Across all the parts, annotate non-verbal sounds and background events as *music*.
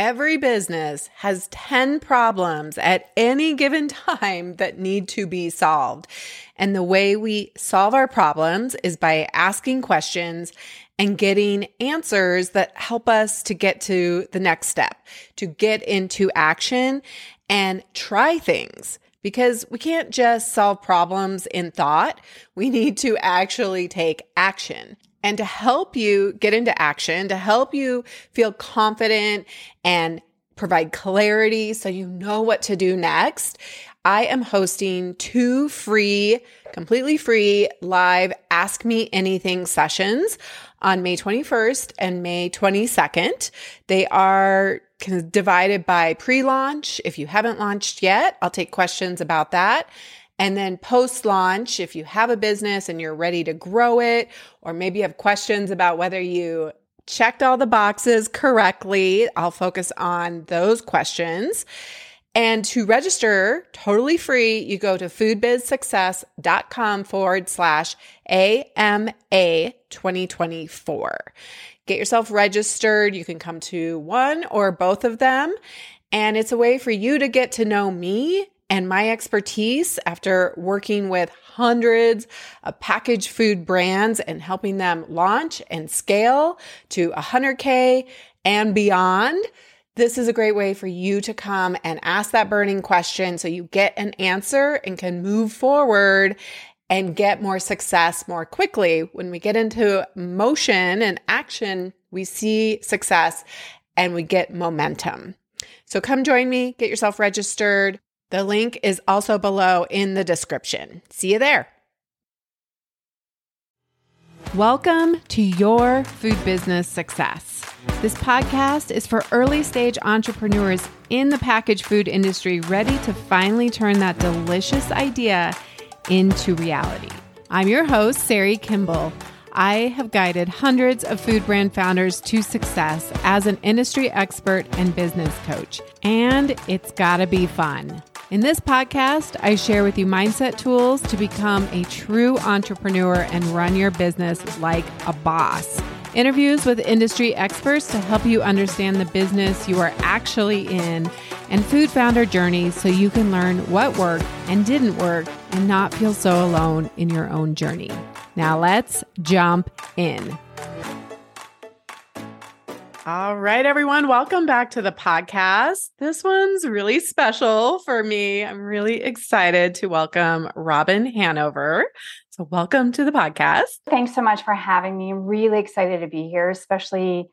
Every business has 10 problems at any given time that need to be solved. And the way we solve our problems is by asking questions and getting answers that help us to get to the next step, to get into action and try things. Because we can't just solve problems in thought. We need to actually take action. And to help you get into action, to help you feel confident and provide clarity so you know what to do next, I am hosting two free, completely free live Ask Me Anything sessions on May 21st and May 22nd. They are divided by pre launch. If you haven't launched yet, I'll take questions about that. And then post launch, if you have a business and you're ready to grow it, or maybe you have questions about whether you checked all the boxes correctly, I'll focus on those questions. And to register totally free, you go to foodbizsuccess.com forward slash AMA 2024. Get yourself registered. You can come to one or both of them. And it's a way for you to get to know me and my expertise after working with hundreds of packaged food brands and helping them launch and scale to 100K and beyond. This is a great way for you to come and ask that burning question so you get an answer and can move forward and get more success more quickly. When we get into motion and action, we see success and we get momentum. So come join me, get yourself registered. The link is also below in the description. See you there. Welcome to Your Food Business Success. This podcast is for early stage entrepreneurs in the packaged food industry ready to finally turn that delicious idea into reality. I'm your host, Sari Kimball. I have guided hundreds of food brand founders to success as an industry expert and business coach, and it's gotta be fun. In this podcast, I share with you mindset tools to become a true entrepreneur and run your business like a boss. Interviews with industry experts to help you understand the business you are actually in, and food founder journeys so you can learn what worked and didn't work and not feel so alone in your own journey. Now let's jump in. All right, everyone, welcome back to the podcast. This one's really special for me. I'm really excited to welcome Robin Hanover. So, welcome to the podcast. Thanks so much for having me. I'm really excited to be here, especially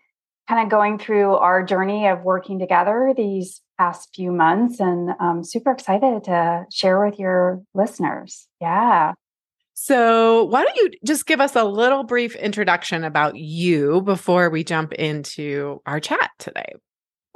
kind of going through our journey of working together these past few months. And I'm super excited to share with your listeners. Yeah. So, why don't you just give us a little brief introduction about you before we jump into our chat today?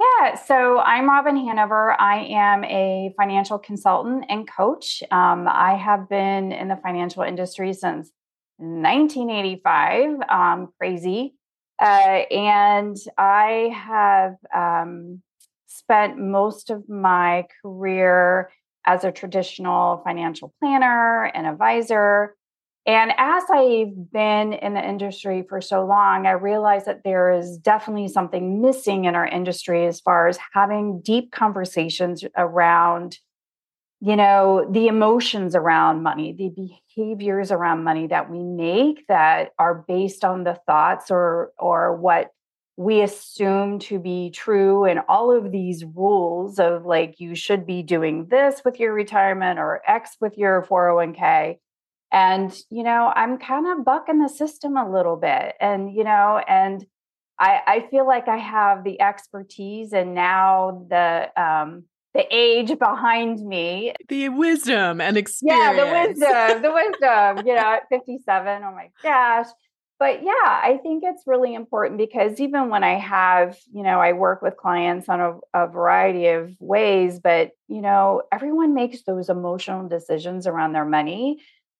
Yeah, so I'm Robin Hanover. I am a financial consultant and coach. Um, I have been in the financial industry since 1985. Um, crazy. Uh, and I have um, spent most of my career as a traditional financial planner and advisor. And as I've been in the industry for so long, I realized that there is definitely something missing in our industry as far as having deep conversations around, you know, the emotions around money, the behaviors around money that we make that are based on the thoughts or or what we assume to be true and all of these rules of like you should be doing this with your retirement or x with your 401k and you know i'm kind of bucking the system a little bit and you know and i i feel like i have the expertise and now the um the age behind me. The wisdom and experience yeah the wisdom the wisdom you know at *laughs* 57 oh my gosh but yeah, I think it's really important because even when I have, you know, I work with clients on a, a, variety of ways, but, you know, everyone makes those emotional decisions around their money.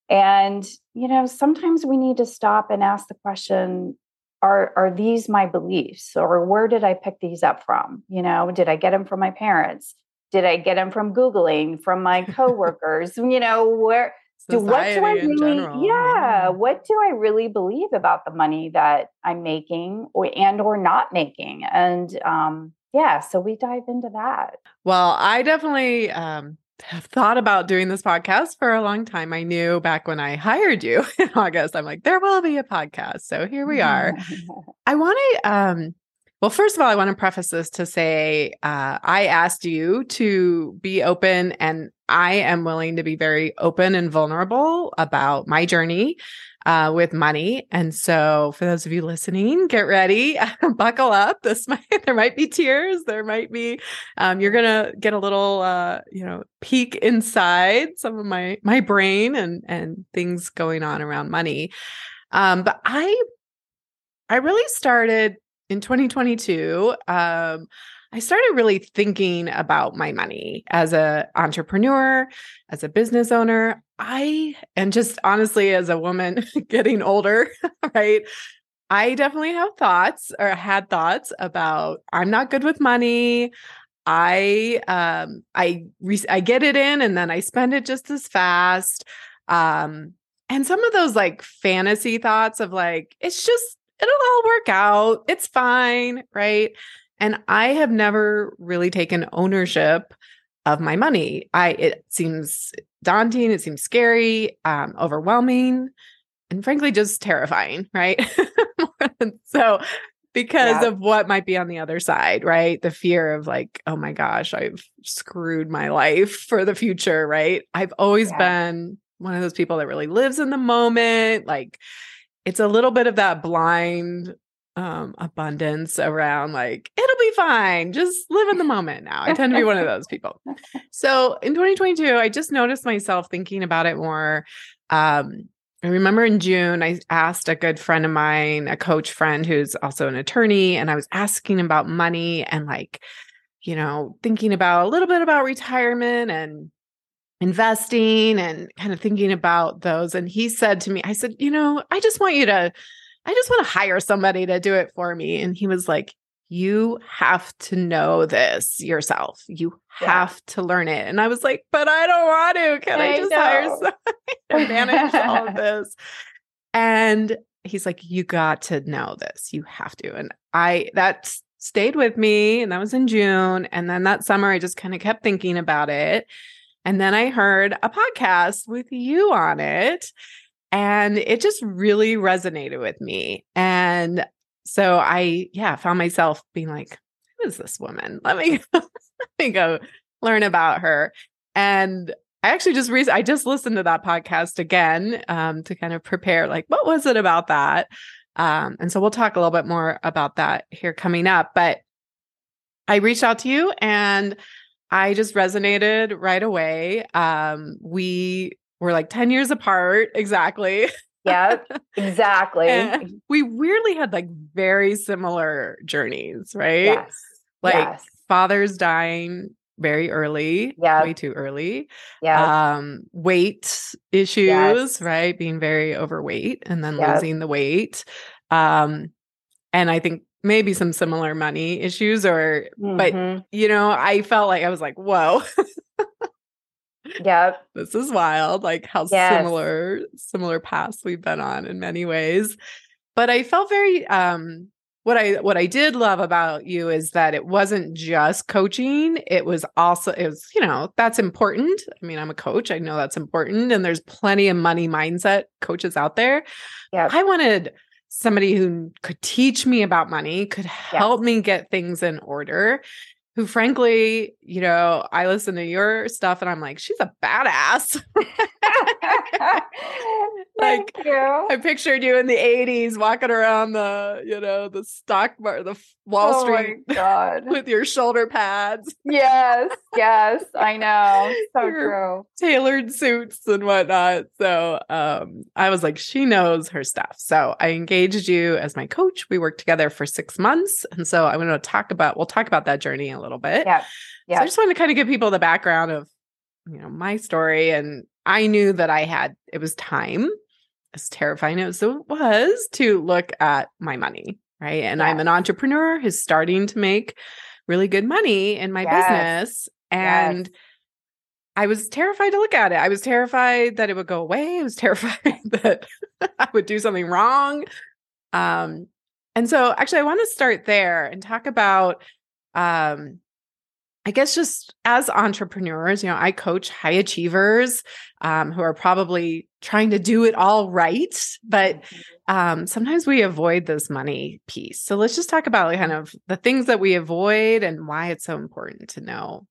And, you know, sometimes we need to stop and ask the question, are, are these my beliefs or where did I pick these up from? You know, did I get them from my parents? Did I get them from Googling, from my *laughs* coworkers? you know, where, do what do I really yeah, what do I really believe about the money that I'm making or and or not making? And um yeah, so we dive into that. Well, I definitely um, have thought about doing this podcast for a long time. I knew back when I hired you *laughs* in August, I'm like, there will be a podcast. So here we are. *laughs* I want to, um, well, first of all, I want to preface this to say uh, I asked you to be open, and I am willing to be very open and vulnerable about my journey uh, with money. And so, for those of you listening, get ready, *laughs* buckle up. This *laughs* might there might be tears, there might be um, you're gonna get a little uh, you know peek inside some of my my brain and and things going on around money. Um, but I I really started in 2022. Um, I started really thinking about my money as a entrepreneur, as a business owner. I and just honestly as a woman *laughs* getting older, *laughs* right? I definitely have thoughts or had thoughts about I'm not good with money. I um I re- I get it in and then I spend it just as fast. Um and some of those like fantasy thoughts of like it's just it'll all work out. It's fine, right? And I have never really taken ownership of my money. I it seems daunting, it seems scary, um, overwhelming, and frankly just terrifying, right? *laughs* so because yeah. of what might be on the other side, right? The fear of like, oh my gosh, I've screwed my life for the future, right? I've always yeah. been one of those people that really lives in the moment, like it's a little bit of that blind um abundance around like it'll be fine just live in the moment now. I tend to be one of those *laughs* people. So in 2022 i just noticed myself thinking about it more um i remember in june i asked a good friend of mine a coach friend who's also an attorney and i was asking about money and like you know thinking about a little bit about retirement and investing and kind of thinking about those and he said to me i said you know i just want you to I just want to hire somebody to do it for me. And he was like, You have to know this yourself. You have yeah. to learn it. And I was like, But I don't want to. Can I, I just know. hire somebody *laughs* to manage all of *laughs* this? And he's like, You got to know this. You have to. And I, that stayed with me. And that was in June. And then that summer, I just kind of kept thinking about it. And then I heard a podcast with you on it. And it just really resonated with me. And so I, yeah, found myself being like, who is this woman? Let me, *laughs* let me go learn about her. And I actually just re- I just listened to that podcast again um, to kind of prepare, like, what was it about that? Um, and so we'll talk a little bit more about that here coming up. But I reached out to you and I just resonated right away. Um, we we're like 10 years apart. Exactly. Yeah, *laughs* exactly. we weirdly had like very similar journeys, right? Yes. Like yes. father's dying very early, yeah, way too early. Yeah. Um, weight issues, yes. right? Being very overweight and then yep. losing the weight. Um, and I think maybe some similar money issues or mm-hmm. but you know, I felt like I was like, whoa. *laughs* Yep. this is wild, like how yes. similar similar paths we've been on in many ways. But I felt very um what I what I did love about you is that it wasn't just coaching. It was also it was, you know, that's important. I mean, I'm a coach. I know that's important. And there's plenty of money mindset coaches out there. Yeah. I wanted somebody who could teach me about money, could help yes. me get things in order who frankly, you know, I listen to your stuff and I'm like, she's a badass. *laughs* like I pictured you in the 80s walking around the, you know, the stock bar, the Wall oh Street God. *laughs* with your shoulder pads. yes, yes, I know. *laughs* So true. Tailored suits and whatnot. So um I was like, she knows her stuff. So I engaged you as my coach. We worked together for six months. And so I'm going to talk about, we'll talk about that journey a little bit. Yeah. Yeah. So I just want to kind of give people the background of, you know, my story and I knew that I had, it was time, as terrifying as it was, to look at my money. Right. And yes. I'm an entrepreneur who's starting to make really good money in my yes. business. And yes. I was terrified to look at it. I was terrified that it would go away. I was *laughs* terrified that I would do something wrong. Um, and so actually I want to start there and talk about um I guess just as entrepreneurs, you know, I coach high achievers um, who are probably trying to do it all right, but mm-hmm. um, sometimes we avoid this money piece. So let's just talk about like kind of the things that we avoid and why it's so important to know,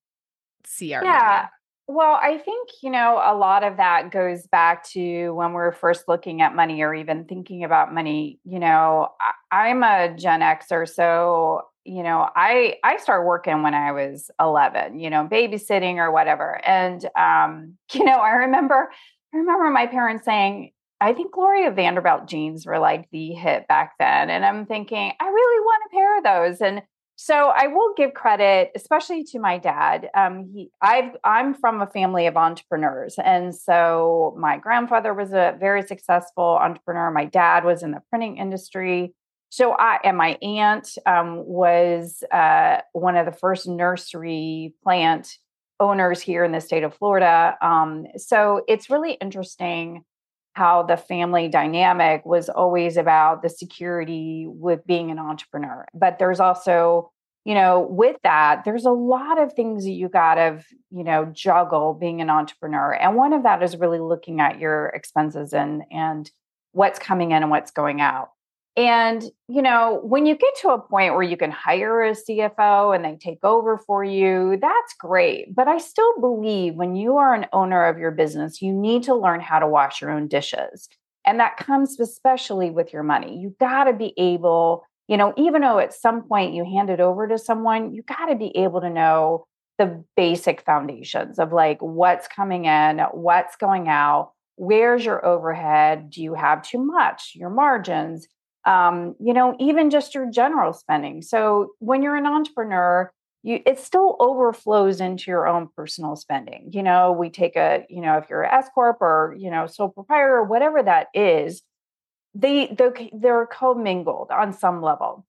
see our yeah. Money. Well, I think, you know, a lot of that goes back to when we're first looking at money or even thinking about money. You know, I'm a Gen Xer, so you know i i started working when i was 11 you know babysitting or whatever and um *laughs* you know i remember i remember my parents saying i think gloria vanderbilt jeans were like the hit back then and i'm thinking i really want a pair of those and so i will give credit especially to my dad um he i've i'm from a family of entrepreneurs and so my grandfather was a very successful entrepreneur my dad was in the printing industry so I and my aunt um, was uh, one of the first nursery plant owners here in the state of Florida. Um, so it's really interesting how the family dynamic was always about the security with being an entrepreneur. But there's also, you know, with that, there's a lot of things that you got to, you know, juggle being an entrepreneur. And one of that is really looking at your expenses and and what's coming in and what's going out. And, you know, when you get to a point where you can hire a CFO and they take over for you, that's great. But I still believe when you are an owner of your business, you need to learn how to wash your own dishes. And that comes especially with your money. You got to be able, you know, even though at some point you hand it over to someone, you got to be able to know the basic foundations of like what's coming in, what's going out, where's your overhead, do you have too much, your margins um, you know, even just your general spending. So when you're an entrepreneur, you it still overflows into your own personal spending. You know, we take a, you know, if you're an S corp or you know sole proprietor or whatever that is, they they they're commingled on some level.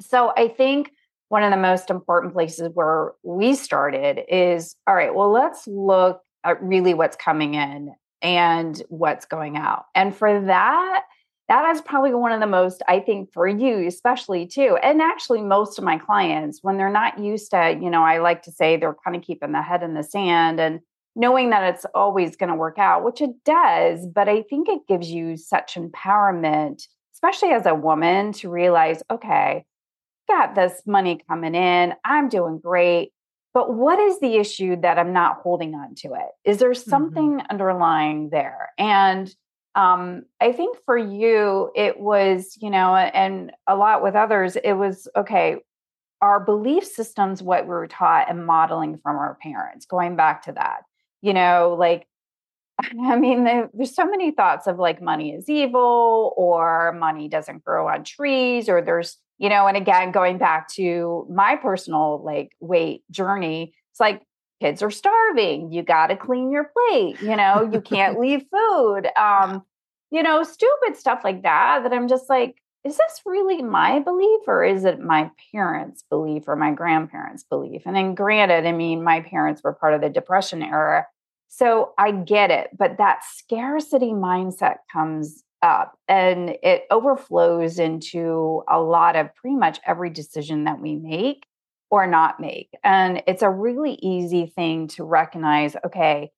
So I think one of the most important places where we started is all right. Well, let's look at really what's coming in and what's going out, and for that that is probably one of the most i think for you especially too and actually most of my clients when they're not used to you know i like to say they're kind of keeping the head in the sand and knowing that it's always going to work out which it does but i think it gives you such empowerment especially as a woman to realize okay got this money coming in i'm doing great but what is the issue that i'm not holding on to it is there mm-hmm. something mm-hmm. underlying there and um, I think for you, it was, you know, and a lot with others, it was okay, our belief systems, what we were taught and modeling from our parents, going back to that, you know, like, *laughs* I mean, there's so many thoughts of like money is evil or money doesn't grow on trees, or there's, you know, and again, going back to my personal like weight journey, it's like kids are starving you got to clean your plate you know you can't *laughs* leave food um you know stupid stuff like that that i'm just like is this really my belief or is it my parents belief or my grandparents belief? And then granted i mean my parents were part of the depression era so i get it but that scarcity mindset comes up and it overflows into a lot of pretty much every decision that we make or not make. And it's a really easy thing to recognize okay,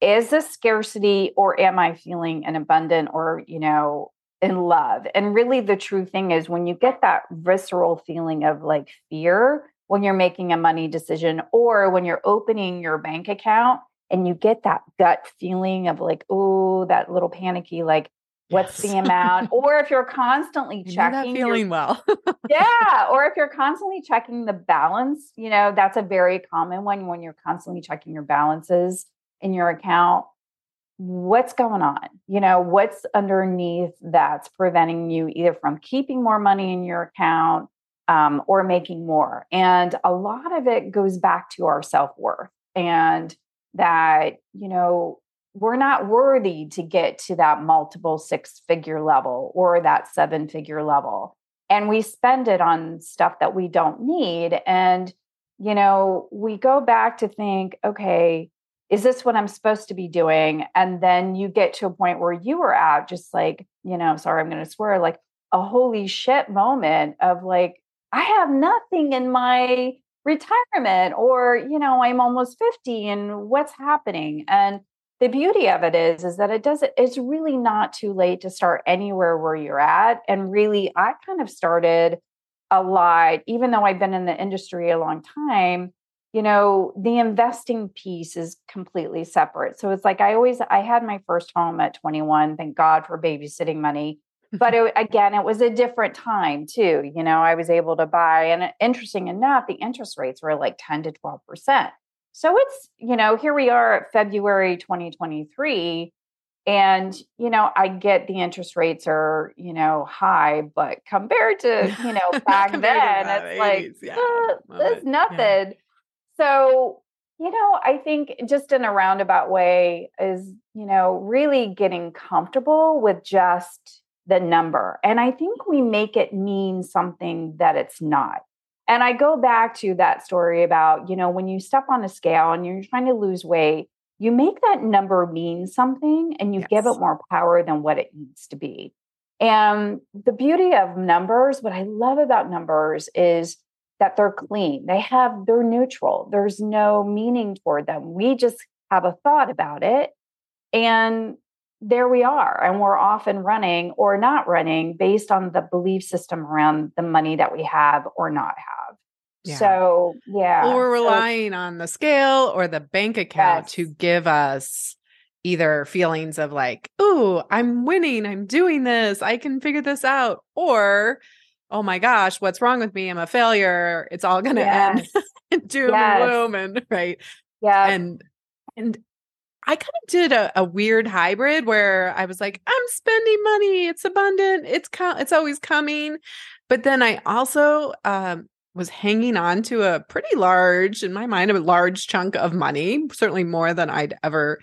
is this scarcity or am I feeling an abundant or, you know, in love? And really, the true thing is when you get that visceral feeling of like fear when you're making a money decision or when you're opening your bank account and you get that gut feeling of like, oh, that little panicky, like, what's yes. the amount *laughs* or if you're constantly checking feeling well. *laughs* Yeah or if you're constantly checking the balance you know that's a very common one when you're constantly checking your balances in your account. What's going on? You know what's underneath that's preventing you either from keeping more money in your account um, or making more? And a lot of it goes back to our self-worth and that you know we're not worthy to get to that multiple six figure level or that seven figure level. And we spend it on stuff that we don't need. And, you know, we go back to think, okay, is this what I'm supposed to be doing? And then you get to a point where you are at just like, you know, sorry, I'm going to swear, like a holy shit moment of like, I have nothing in my retirement or you know i'm almost 50 and what's happening and the beauty of it is is that it doesn't it's really not too late to start anywhere where you're at and really i kind of started a lot even though i've been in the industry a long time you know the investing piece is completely separate. So it's like i always i had my first home at 21 thank god for babysitting money but *laughs* it, again it was a different time too you know i was able to buy and interesting enough the interest rates were like 10 to 12 percent so it's you know here we are at february 2023 and you know i get the interest rates are you know high but compared *laughs* to you know back then it's like yeah, uh, it's nothing yeah. So, you know, I think just in a roundabout way is, you know, really getting comfortable with just the number. And I think we make it mean something that it's not. And I go back to that story about, you know, when you step on a scale and you're trying to lose weight, you make that number mean something and you yes. give it more power than what it needs to be. And the beauty of numbers, what I love about numbers is that they're clean. They have, they're neutral. There's no meaning toward them. We just have a thought about it. And there we are. And we're often running or not running based on the belief system around the money that we have or not have. Yeah. So, yeah. Or we're relying so, on the scale or the bank account yes. to give us either feelings of like, oh, I'm winning, I'm doing this, I can figure this out, or oh my gosh, what's wrong with me? I'm a failure. It's all to yes. *laughs* end doom yes. and gloom. And right. Yeah. And, and I kind of did a, a, weird hybrid where I was like, I'm spending money. It's abundant. It's, co- it's always coming. But then I also, um, was hanging on to a pretty large, in my mind, a large chunk of money, certainly more than I'd ever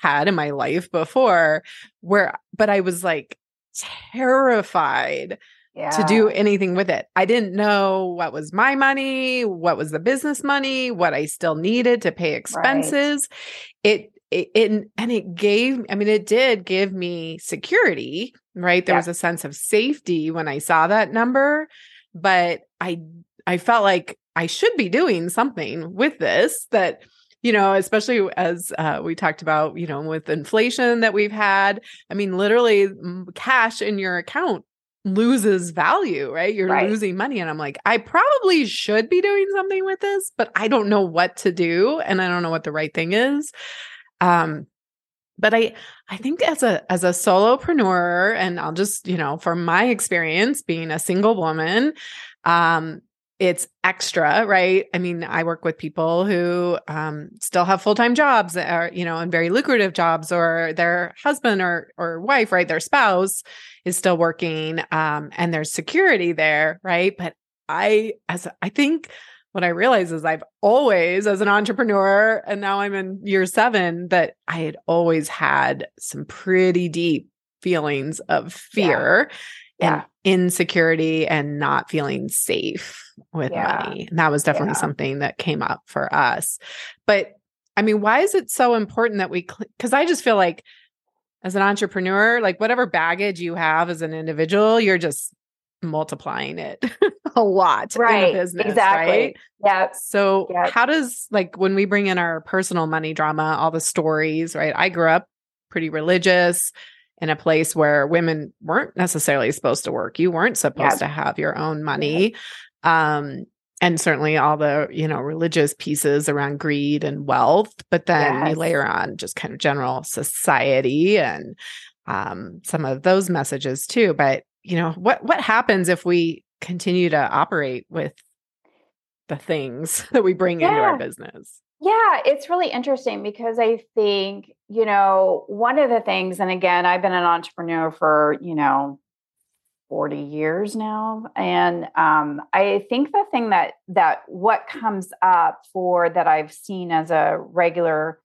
had in my life before, where, but I was like terrified yeah. to do anything with it. I didn't know what was my money, what was the business money, what I still needed to pay expenses. Right. It, it, it, and it gave, I mean, it did give me security, right? There yeah. was a sense of safety when I saw that number, but I, I felt like I should be doing something with this that, you know, especially as uh, we talked about, you know, with inflation that we've had. I mean, literally, cash in your account loses value, right? You're right. losing money. And I'm like, I probably should be doing something with this, but I don't know what to do. And I don't know what the right thing is. Um, but I I think as a as a solopreneur, and I'll just, you know, from my experience being a single woman, um, it's extra, right? I mean, I work with people who um, still have full time jobs, or you know, and very lucrative jobs, or their husband or or wife, right, their spouse is still working, um, and there's security there, right? But I, as I think, what I realize is I've always, as an entrepreneur, and now I'm in year seven, that I had always had some pretty deep feelings of fear. Yeah and insecurity and not feeling safe with yeah. money. And that was definitely yeah. something that came up for us. But I mean, why is it so important that we, because I just feel like as an entrepreneur, like whatever baggage you have as an individual, you're just multiplying it *laughs* a lot right. business. Exactly. Right. Yeah. So yep. how does like when we bring in our personal money drama, all the stories, right? I grew up pretty religious in a place where women weren't necessarily supposed to work. You weren't supposed yeah. to have your own money. Um, and certainly all the, you know, religious pieces around greed and wealth, but then yes. you layer on just kind of general society and um, some of those messages too. But, you know, what what happens if we continue to operate with the things *laughs* that we bring yeah. into our business? Yeah, it's really interesting because I think, you know, one of the things, and again, I've been an entrepreneur for, you know, 40 years now. And um, I think the thing that that what comes up for that I've seen as a regular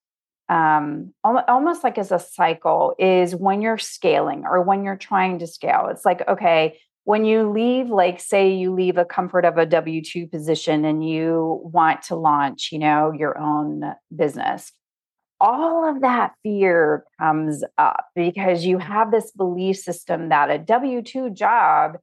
um, almost like as a cycle is when you're scaling or when you're trying to scale. It's like, okay, when you leave like say you leave a comfort of a w2 position and you want to launch you know your own business all of that fear comes up because you have this belief system that a w2 job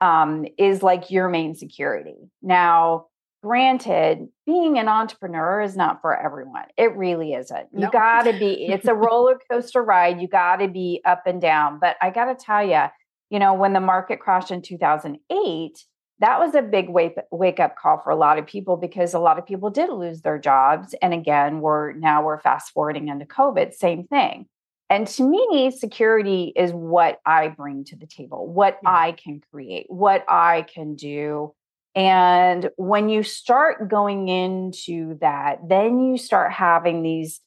um, is like your main security now granted, being an entrepreneur is not for everyone. It really isn't. You got to be, it's a *laughs* roller coaster ride. You got to be up and down. But I got to tell you, you know, when the market crashed in 2008, that was a big wake, wake up call for a lot of people because a lot of people did lose their jobs. And again, we're now we're fast forwarding into COVID, same thing. And to me, security is what I bring to the table, what Yeah. I can create, what I can do. And when you start going into that, then you start having these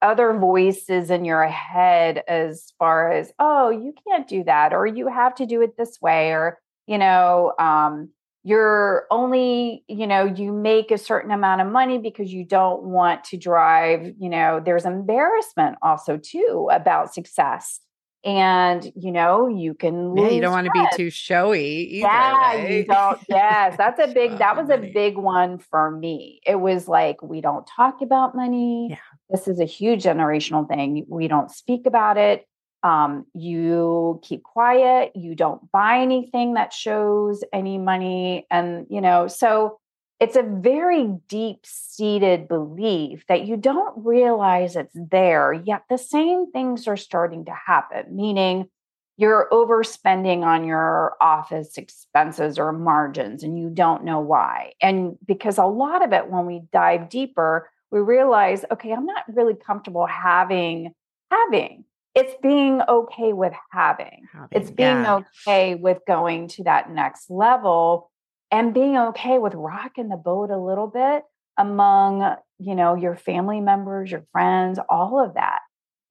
other voices in your head as far as, oh, you can't do that, or you have to do it this way, or, you know, um, you're only, you know, you make a certain amount of money because you don't want to drive, you know, there's embarrassment also too about success. And, you know, you can Yeah, you don't want to be too showy either. Yeah, right? you don't. Yes, that's a *laughs* big. That was a big one for me. It was like we don't talk about money. Yeah. This is a huge generational thing. We don't speak about it. Um, you keep quiet. You don't buy anything that shows any money, and you know. So it's a very deep seated belief that you don't realize it's there. Yet the same things are starting to happen. Meaning you're overspending on your office expenses or margins and you don't know why. And because a lot of it, when we dive deeper, we realize, okay, I'm not really comfortable having, having. It's being okay with having. It's being yeah. okay with going to that next level and being okay with rocking the boat a little bit among, you know, your family members, your friends, all of that.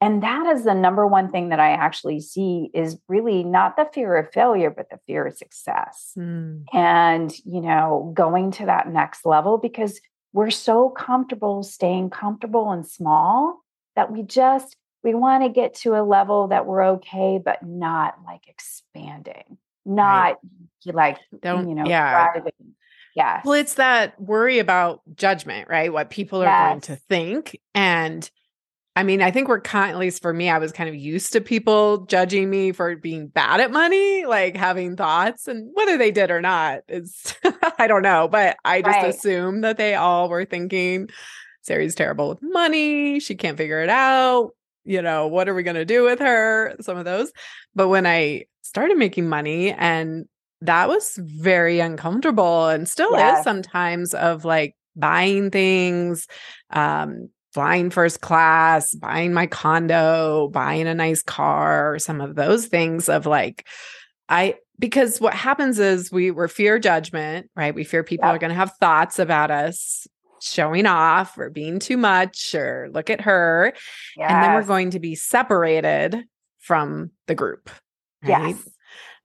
And that is the number one thing that I actually see is really not the fear of failure, but the fear of success. Mm. And, you know, going to that next level because we're so comfortable staying comfortable and small that we just, we want to get to a level that we're okay, but not like expanding, not like, Don't you know, yeah. thriving. Yes. Well, it's that worry about judgment, right? What people are going to think. And I mean, I think we're kind, at least for me, I was kind of used to people judging me for being bad at money, like having thoughts, and whether they did or not is, *laughs* I don't know. But I just Right. assumed that they all were thinking, Sari's terrible with money. She can't figure it out. You know, what are we going to do with her? Some of those. But when I started making money and that was very uncomfortable and still Yes. is sometimes of like buying things, um, flying first class, buying my condo, buying a nice car, some of those things of like, I, because what happens is we we're fear judgment, right? We fear people Yep. are going to have thoughts about us showing off or being too much or look at her. And then we're going to be separated from the group. Right. Yes.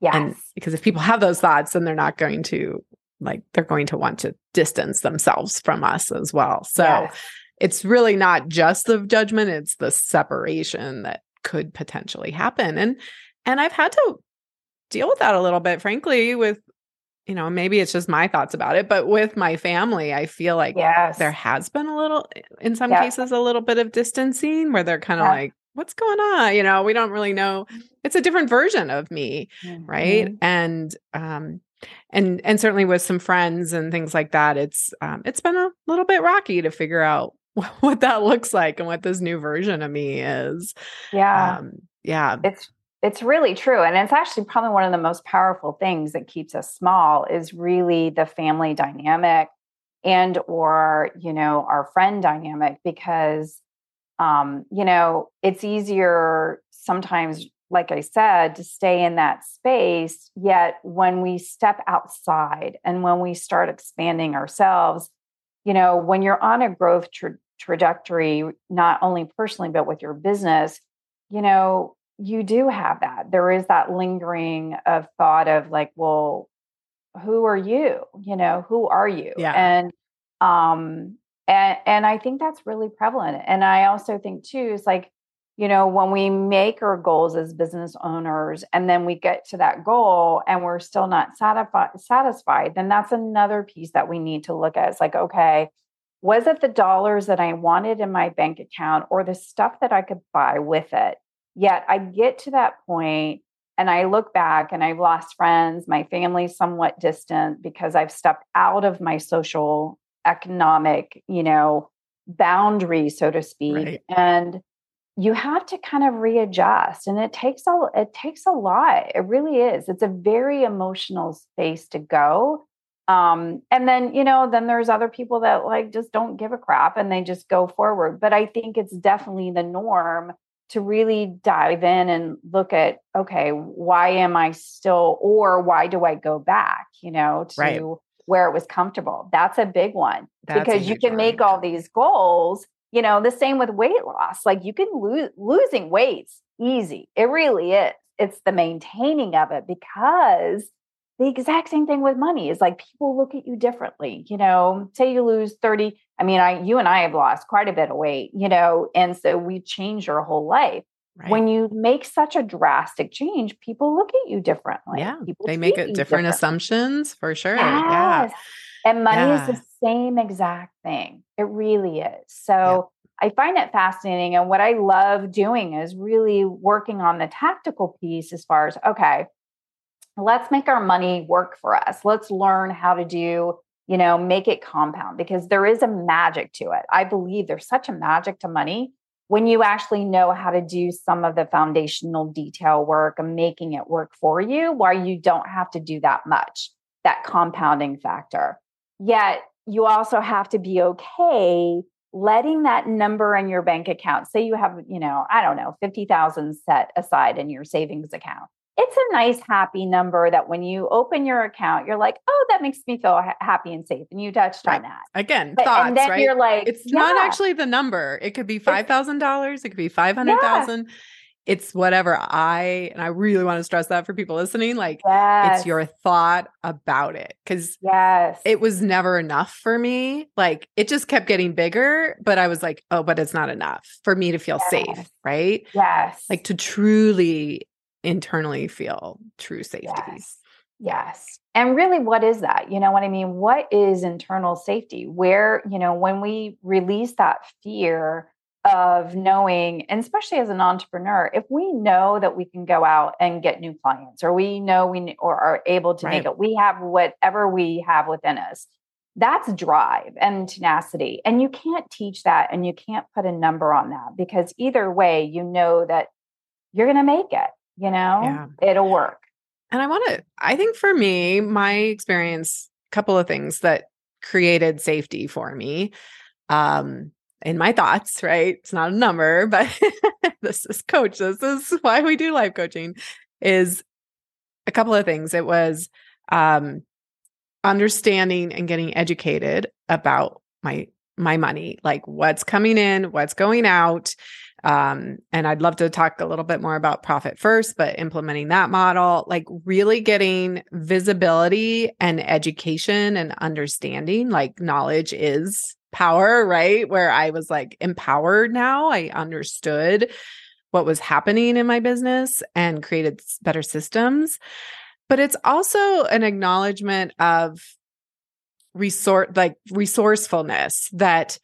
Yes. And because if people have those thoughts, then they're not going to like, they're going to want to distance themselves from us as well. So Yes. it's really not just the judgment, it's the separation that could potentially happen. And and I've had to deal with that a little bit, frankly, with you know, maybe it's just my thoughts about it, but with my family, I feel like yes. there has been a little in some Yeah. cases a little bit of distancing where they're kind of Yeah. like what's going on you know we don't really know it's a different version of me right Mhm. and um and and certainly with some friends and things like that it's um it's been a little bit rocky to figure out *laughs* what that looks like and what this new version of me is Yeah. um yeah it's it's really true and it's actually probably one of the most powerful things that keeps us small is really the family dynamic and or you know our friend dynamic because um you know it's easier sometimes like i said to stay in that space yet when we step outside and when we start expanding ourselves you know when you're on a growth tra- trajectory not only personally but with your business you know you do have that. There is that lingering of thought of like well who are you? You know who are you? Yeah. and um and and i think that's really prevalent. And i also think too is like you know when we make our goals as business owners and then we get to that goal and we're still not satisfied satisfied then that's another piece that we need to look at. It's like okay was it the dollars that i wanted in my bank account or the stuff that i could buy with it yet i get to that point and I look back and I've lost friends, my family's somewhat distant because I've stepped out of my social economic, you know, boundary, so to speak. Right. And you have to kind of readjust and it takes a it takes a lot it really is it's a very emotional space to go um and then you know then there's other people that like just don't give a crap and they just go forward but i think it's definitely the norm to really dive in and look at okay why am i still or why do i go back you know to right. where it was comfortable that's a big one that's because you can one. make all these goals you know the same with weight loss like you can lose losing weights easy it really is it's the maintaining of it because the exact same thing with money is like people look at you differently you know say you lose 30 i mean i you and i have lost quite a bit of weight you know and so we change your whole life right. when you make such a drastic change people look at you differently yeah people they make it different assumptions for sure yes. yeah and money yeah. is the same exact thing it really is so I find it fascinating. And what I love doing is really working on the tactical piece as far as, okay, let's make our money work for us. Let's learn how to do, you know, make it compound because there is a magic to it. I believe there's such a magic to money when you actually know how to do some of the foundational detail work and making it work for you while you don't have to do that much, that compounding factor. Yet you also have to be okay letting that number in your bank account say you have you know i don't know 50000 set aside in your savings account it's a nice happy number that when you open your account you're like oh that makes me feel ha- happy and safe and you touched right. on that again but, thoughts, and then right? you're like it's yeah. not actually the number it could be $5000 it could be 500000 yeah. it's whatever i and i really want to stress that for people listening like yes. it's your thought about it because yes it was never enough for me like it just kept getting bigger but i was like oh but it's not enough for me to feel yes. safe right yes like to truly internally feel true safety. Yes. Yes. And really, what is that? You know what I mean? What is internal safety? Where, you know, when we release that fear of knowing, and especially as an entrepreneur, if we know that we can go out and get new clients or we know we or are able to right. make it, we have whatever we have within us. That's drive and tenacity. And you can't teach that and you can't put a number on that because either way, you know that you're going to make it you know? Yeah. it'll work. And i want to i think for me my experience a couple of things that created safety for me um in my thoughts right? It's not a number but *laughs* this is coach this is why we do life coaching is a couple of things. It was um understanding and getting educated about my my money like what's coming in what's going out um, and I'd love to talk a little bit more about profit first, but implementing that model, like really getting visibility and education and understanding, like knowledge is power, right? Where I was like empowered now. I understood what was happening in my business and created better systems. But it's also an acknowledgement of resort like resourcefulness that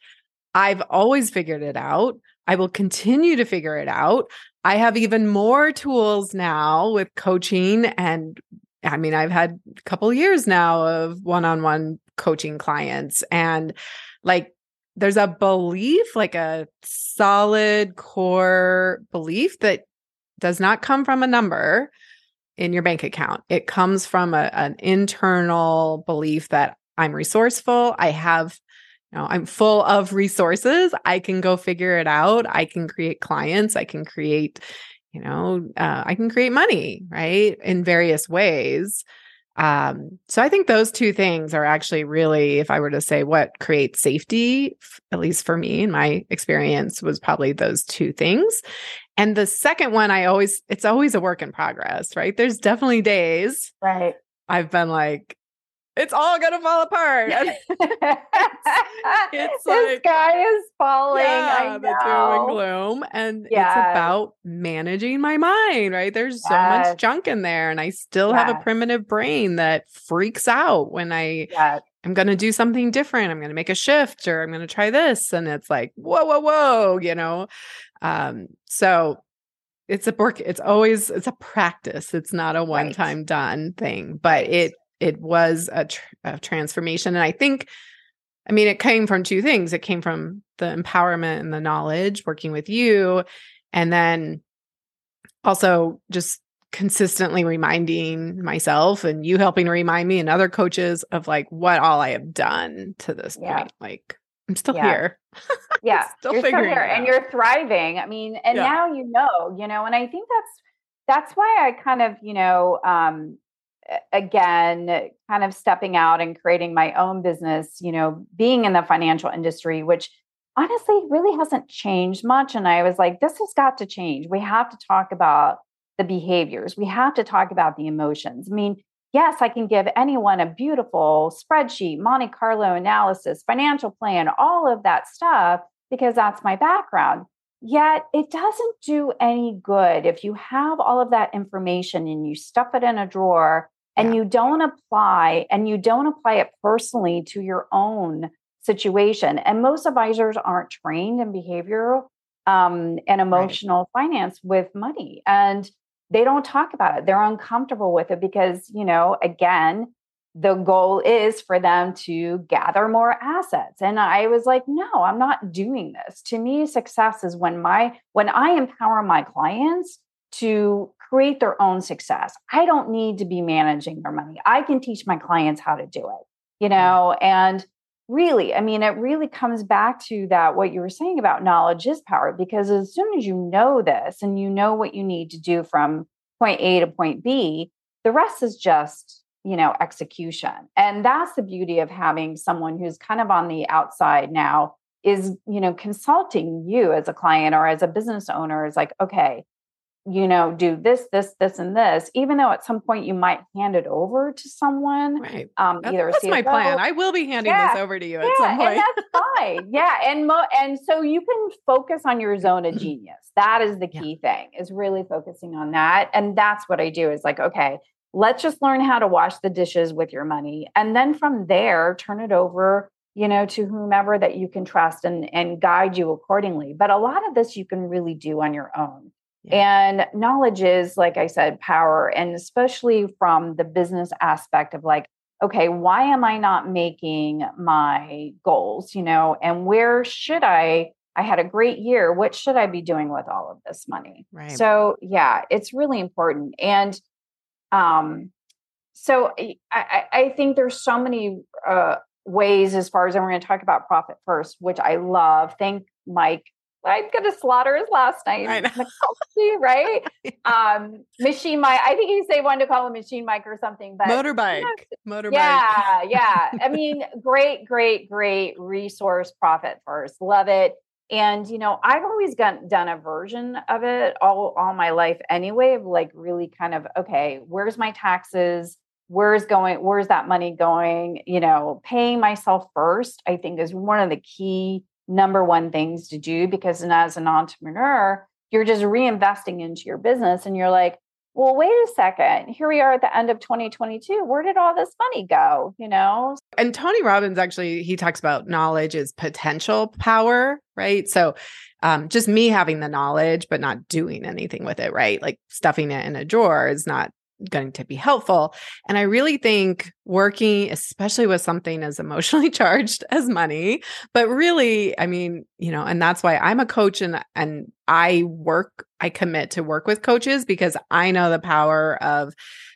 I've always figured it out. I will continue to figure it out. I have even more tools now with coaching and I mean I've had a couple years now of one-on-one coaching clients and like there's a belief like a solid core belief that does not come from a number in your bank account. It comes from a, an internal belief that I'm resourceful, I have know, I'm full of resources. I can go figure it out. I can create clients. I can create, you know, uh, I can create money, right? In various ways. Um, so I think those two things are actually really, if I were to say what creates safety, at least for me in my experience, was probably those two things. And the second one, I always, it's always a work in progress, right? There's definitely days. Right. I've been like, it's all gonna fall apart. *laughs* it's, it's the sky is falling. Yeah, the doom and gloom. And it's about managing my mind, right? There's yes. so much junk in there. And I still yes. have a primitive brain that freaks out when I yes. I'm gonna do something different. I'm gonna make a shift or I'm gonna try this. And it's like, whoa, whoa, whoa, you know. Um, so it's a work it's always it's a practice it's not a one time right. done thing but it it was a, tr- a, transformation and i think i mean it came from two things it came from the empowerment and the knowledge working with you and then also just consistently reminding myself and you helping to remind me and other coaches of like what all i have done to this yeah. point like i'm still yeah. here *laughs* yeah still you're still here and you're thriving i mean and yeah. now you know you know and i think that's that's why i kind of you know um again kind of stepping out and creating my own business you know being in the financial industry which honestly really hasn't changed much. And i was like this has got to change. We have to talk about the behaviors. We have to talk about the emotions. I mean yes i can give anyone a beautiful spreadsheet monte carlo analysis financial plan all of that stuff because that's my background. Yet it doesn't do any good if you have all of that information and you stuff it in a drawer and yeah. you don't apply and you don't apply it personally to your own situation and most advisors aren't trained in behavioral um, and emotional right. finance with money and they don't talk about it they're uncomfortable with it because you know again the goal is for them to gather more assets and i was like no i'm not doing this to me success is when my when i empower my clients to create their own success. I don't need to be managing their money. I can teach my clients how to do it, you know, and really, I mean, it really comes back to that what you were saying about knowledge is power because as soon as you know this and you know what you need to do from point A to point B, the rest is just, you know, execution. And that's the beauty of having someone who's kind of on the outside now is, you know, consulting you as a client or as a business owner is like, okay, you know, do this, this, this, and this, even though at some point you might hand it over to someone. Right. Um, that, either that's my plan. I will be handing yeah, this over to you at yeah, some point. and that's fine. yeah. And mo- and so you can focus on your zone of genius. That is the key yeah. thing, is really focusing on that. And that's what I do is like, okay, let's just learn how to wash the dishes with your money. And then from there, turn it over you know to whomever that you can trust and and guide you accordingly but a lot of this you can really do on your own and knowledge is, like I said, power. And especially from the business aspect of like, okay, why am I not making my goals? You know, and where should I? I had a great year. What should I be doing with all of this money? Right. So, yeah, it's really important. And um, so I, I think there's so many uh, ways as far as and we're going to talk about profit first, which I love. Thank Mike I'm gonna slaughter his last name. *laughs* right? um, machine Mike. I think he say one to call him Machine Mike or something, but motorbike. motorbike. Yeah, yeah. I mean, great, great, great resource profit first. Love it. And you know, I've always got, done a version of it all all my life anyway, of like really kind of okay, where's my taxes? Where's going, where's that money going? You know, paying myself first, I think is one of the key number one things to do because as an entrepreneur, you're just reinvesting into your business and you're like, well, wait a second. Here we are at the end of 2022. Where did all this money go? You know? And Tony Robbins actually, he talks about knowledge is potential power, right? So um, just me having the knowledge, but not doing anything with it, right? Like stuffing it in a drawer is not going to be helpful. And I really think working, especially with something as emotionally *laughs* charged as money, but really, I mean, you know, and that's why I'm a coach and and I work, I commit to work with coaches because I know the power of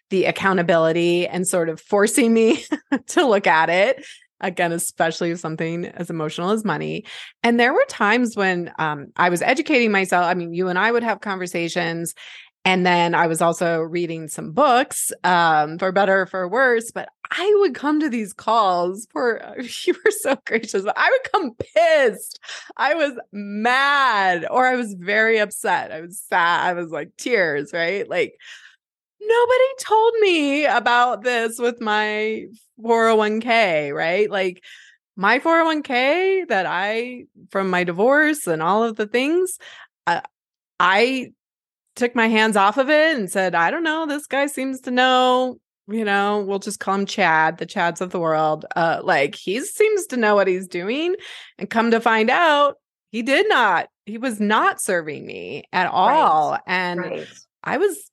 the accountability and sort of forcing me *laughs* to look at it again especially something as emotional as money and there were times when um, i was educating myself i mean you and i would have conversations and then I was also reading some books, um, for better or for worse. But I would come to these calls for *laughs* you were so gracious. but I would come pissed. I was mad or I was very upset. I was sad. I was like tears, right? Like nobody told me about this with my 401k, right? Like my 401k that I from my divorce and all of the things, uh, I took my hands off of it and said, I don't know, this guy seems to know, you know, we'll just call him Chad, the Chads of the world. Uh, like he seems to know what he's doing. And come to find out, he did not. he was not serving me at all. Right. And Right. I was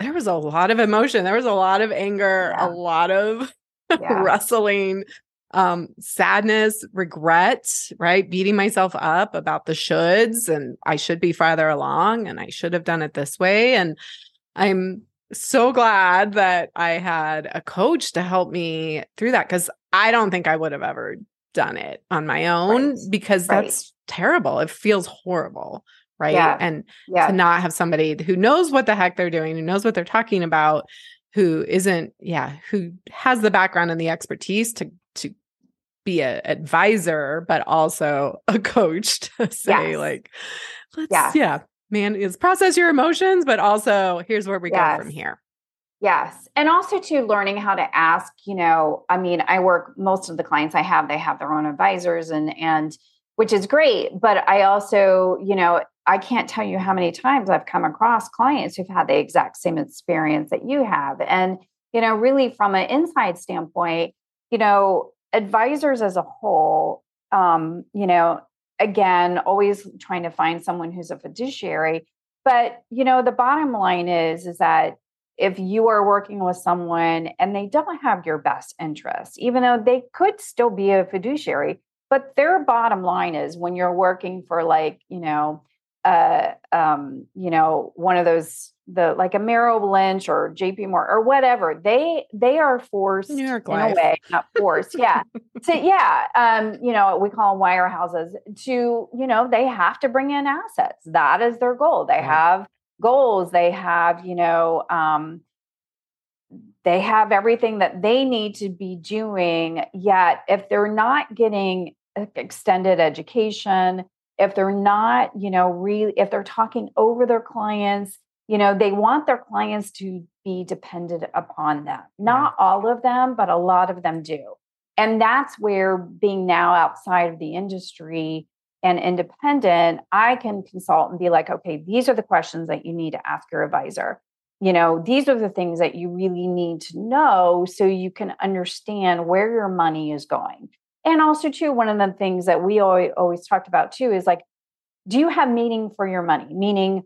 there was a lot of emotion. There was a lot of anger, Yeah. a lot of *laughs* Yeah. wrestling, um, sadness, regret, right? Beating myself up about the shoulds and I should be farther along and I should have done it this way. And I'm so glad that I had a coach to help me through that because I don't think I would have ever done it on my own Right. because Right. that's terrible. It feels horrible. Right. Yeah. And Yeah. to not have somebody who knows what the heck they're doing, who knows what they're talking about, who isn't, yeah, who has the background and the expertise to to be a advisor, but also a coach to say Yes. like, let's Yeah. yeah, man, is process your emotions, but also here's where we go from here. Yes. And also to learning how to ask, you know, I mean, I work most of the clients I have, they have their own advisors and and which is great, but I also, you know, I can't tell you how many times I've come across clients who've had the exact same experience that you have. And, you know, really from an inside standpoint, you know, advisors as a whole, um, you know, again, always trying to find someone who's a fiduciary. But, you know, the bottom line is, is that if you are working with someone and they don't have your best interest, even though they could still be a fiduciary, but their bottom line is when you're working for like, you know, uh, um, you know, one of those the like a Merrill Lynch or JP Morgan or whatever, they they are forced in a way, not forced, yeah. so *laughs* yeah, um, you know, we call them wirehouses to, you know, they have to bring in assets. That is their goal. They Right. have goals. They have, you know, um, they have everything that they need to be doing. Yet, if they're not getting extended education, if they're not, you know, really, if they're talking over their clients, you know, they want their clients to be dependent upon them. Not all of them, but a lot of them do. And that's where being now outside of the industry and independent, I can consult and be like, okay, these are the questions that you need to ask your advisor. You know, these are the things that you really need to know so you can understand where your money is going. And also, too, one of the things that we always, always talked about too is like, do you have meaning for your money? Meaning,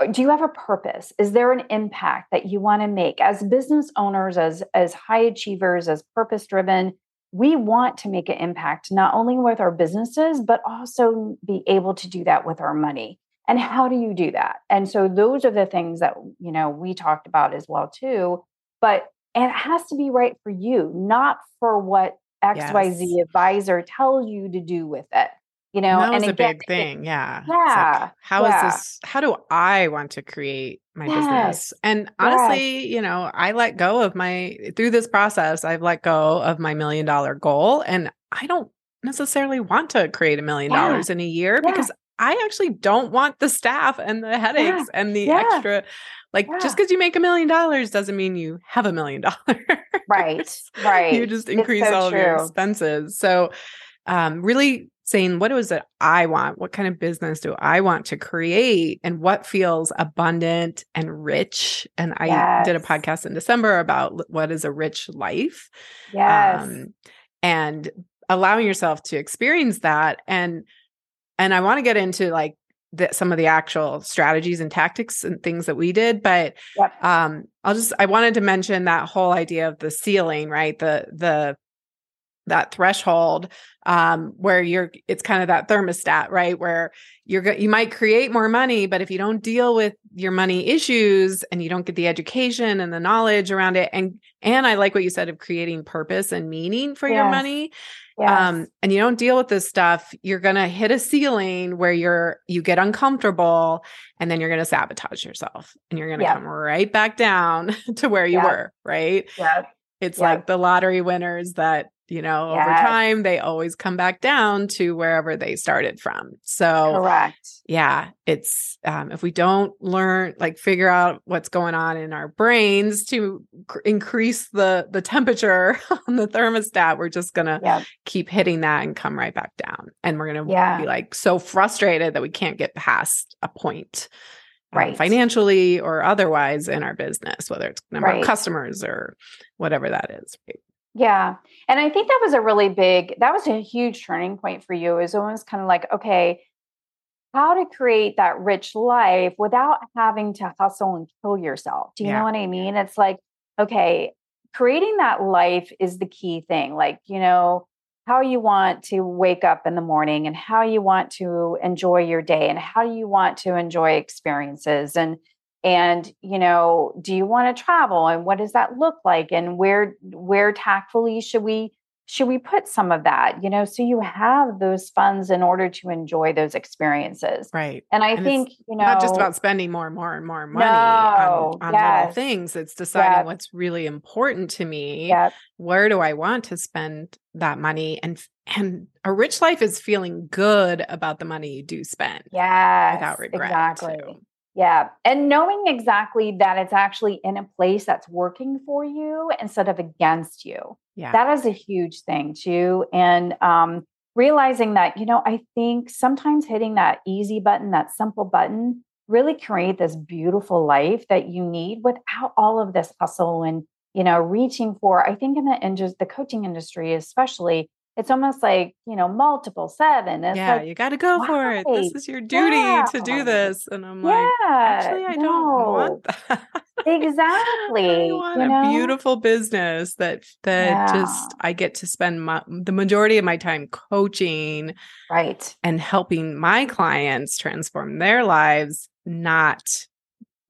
Uh, do you have a purpose? Is there an impact that you want to make as business owners, as as high achievers, as purpose driven? We want to make an impact not only with our businesses, but also be able to do that with our money. And how do you do that? And so those are the things that you know we talked about as well too. But and it has to be right for you, not for what XYZ Yes. advisor tells you to do with it. You know, that was and a again, big it- thing. Yeah. Yeah, Like, how is yeah. this? How do I want to create my business? And honestly, you know, I let go of my, through this process, I've let go of my million dollar goal. And I don't necessarily want to create a million dollars in a year Yeah. because I actually don't want the staff and the headaches and the Yeah. extra. Like, just because you make a million dollars doesn't mean you have a million *laughs* dollars. right, right. you just increase so all of your expenses. So, um, really saying what is it I want? What kind of business do I want to create? And what feels abundant and rich? And I did a podcast in December about what is a rich life. Yes. Um, and allowing yourself to experience that. And and I want to get into like the, some of the actual strategies and tactics and things that we did, but Yep. um i'll just i wanted to mention that whole idea of the ceiling right the the that threshold um where you're it's kind of that thermostat right where you're go- you might create more money but if you don't deal with your money issues and you don't get the education and the knowledge around it and and i like what you said of creating purpose and meaning for your money yes. um and you don't deal with this stuff you're going to hit a ceiling where you're you get uncomfortable and then you're going to sabotage yourself and you're going to Yeah. come right back down *laughs* to where you Yeah. were right yeah. it's Yeah. like the lottery winners that you know over time they always come back down to wherever they started from so Correct. yeah it's um, if we don't learn like figure out what's going on in our brains to cr- increase the the temperature *laughs* on the thermostat we're just gonna Yeah. keep hitting that and come right back down and we're gonna Yeah. be like so frustrated that we can't get past a point um, Right. financially or otherwise in our business whether it's number Right. of customers or whatever that is right? Yeah. And I think that was a really big, that was a huge turning point for you. It was almost kind of like, okay, how to create that rich life without having to hustle and kill yourself. Do you Yeah. know what I mean? It's like, okay, creating that life is the key thing. Like, you know, how you want to wake up in the morning and how you want to enjoy your day and how you want to enjoy experiences and and you know do you want to travel and what does that look like and where where tactfully should we should we put some of that you know so you have those funds in order to enjoy those experiences Right. and i And think you know Not just about spending more and more and more money No, on, on little things. It's deciding Yep. what's really important to me. Yep. Where do I want to spend that money? And and a rich life is feeling good about the money you do spend yeah without regret. exactly too. Yeah. And knowing exactly that it's actually in a place that's working for you instead of against you. Yeah. That is a huge thing too. And um, realizing that, you know, I think sometimes hitting that easy button, that simple button, really create this beautiful life that you need without all of this hustle and, you know, reaching for, I think in the industry, the coaching industry, especially, it's almost like, you know, multiple seven. It's yeah, like, you got to go for it. This is your duty to do *laughs* this. And I'm like, yeah, actually, I don't want that. *laughs* Exactly. I want you a know? beautiful business that that Yeah. just I get to spend my, the majority of my time coaching Right. and helping my clients transform their lives, not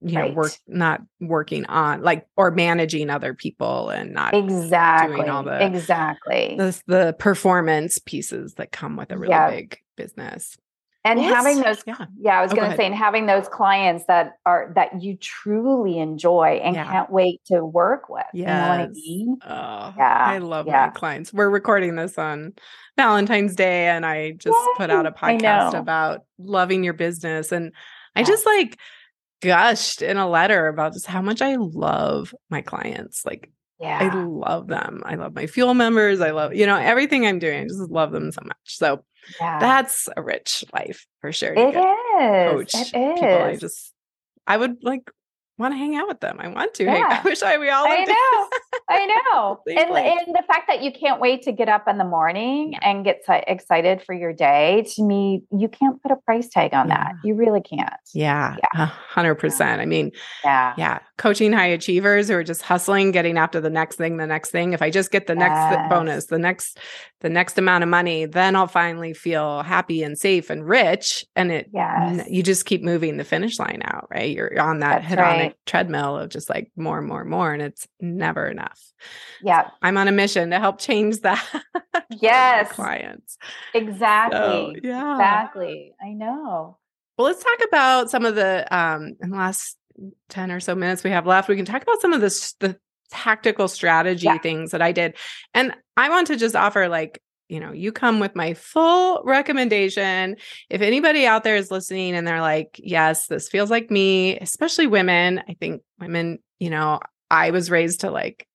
you know work not working on like or managing other people and not Exactly. all the- exactly. the, the performance pieces that come with a really Yeah. big business. and Well, having those yeah. yeah, I was Oh, going to say and having those clients that are that you truly enjoy and Yeah. can't wait to work with. You know what I mean? Oh, Yeah, I love my clients. We're recording this on Valentine's Day, and I just put out a podcast about loving your business. And I just like gushed in a letter about just how much I love my clients. Like, yeah. I love them. I love my fuel members. I love, you know, everything I'm doing. I just love them so much. So Yeah. that's a rich life for sure. it is. coach It people. I just, I would like want to hang out with them. I want to. hang- *laughs* Yeah. I wish I we all I know. I know. *laughs* And, and the fact that you can't wait to get up in the morning Yeah. and get excited for your day, to me, you can't put a price tag on that. You really can't. Yeah, hundred percent. I mean, Yeah. yeah, coaching high achievers who are just hustling, getting after the next thing, the next thing. If I just get the next th- bonus, the next, the next amount of money, then I'll finally feel happy and safe and rich. And it, Yes. you just keep moving the finish line out, right? You're on that That's hedonic right. treadmill of just like more and more and more, and it's never enough. Yeah. I'm on a mission to help change that. *laughs* Yes. clients. Exactly. So, yeah. Exactly. I know. Well, let's talk about some of the um in the last 10 or so minutes we have left. We can talk about some of the the tactical strategy Yeah. things that I did. And I want to just offer like, you know, you come with my full recommendation. If anybody out there is listening and they're like, "Yes, this feels like me," especially women. I think women, you know, I was raised to like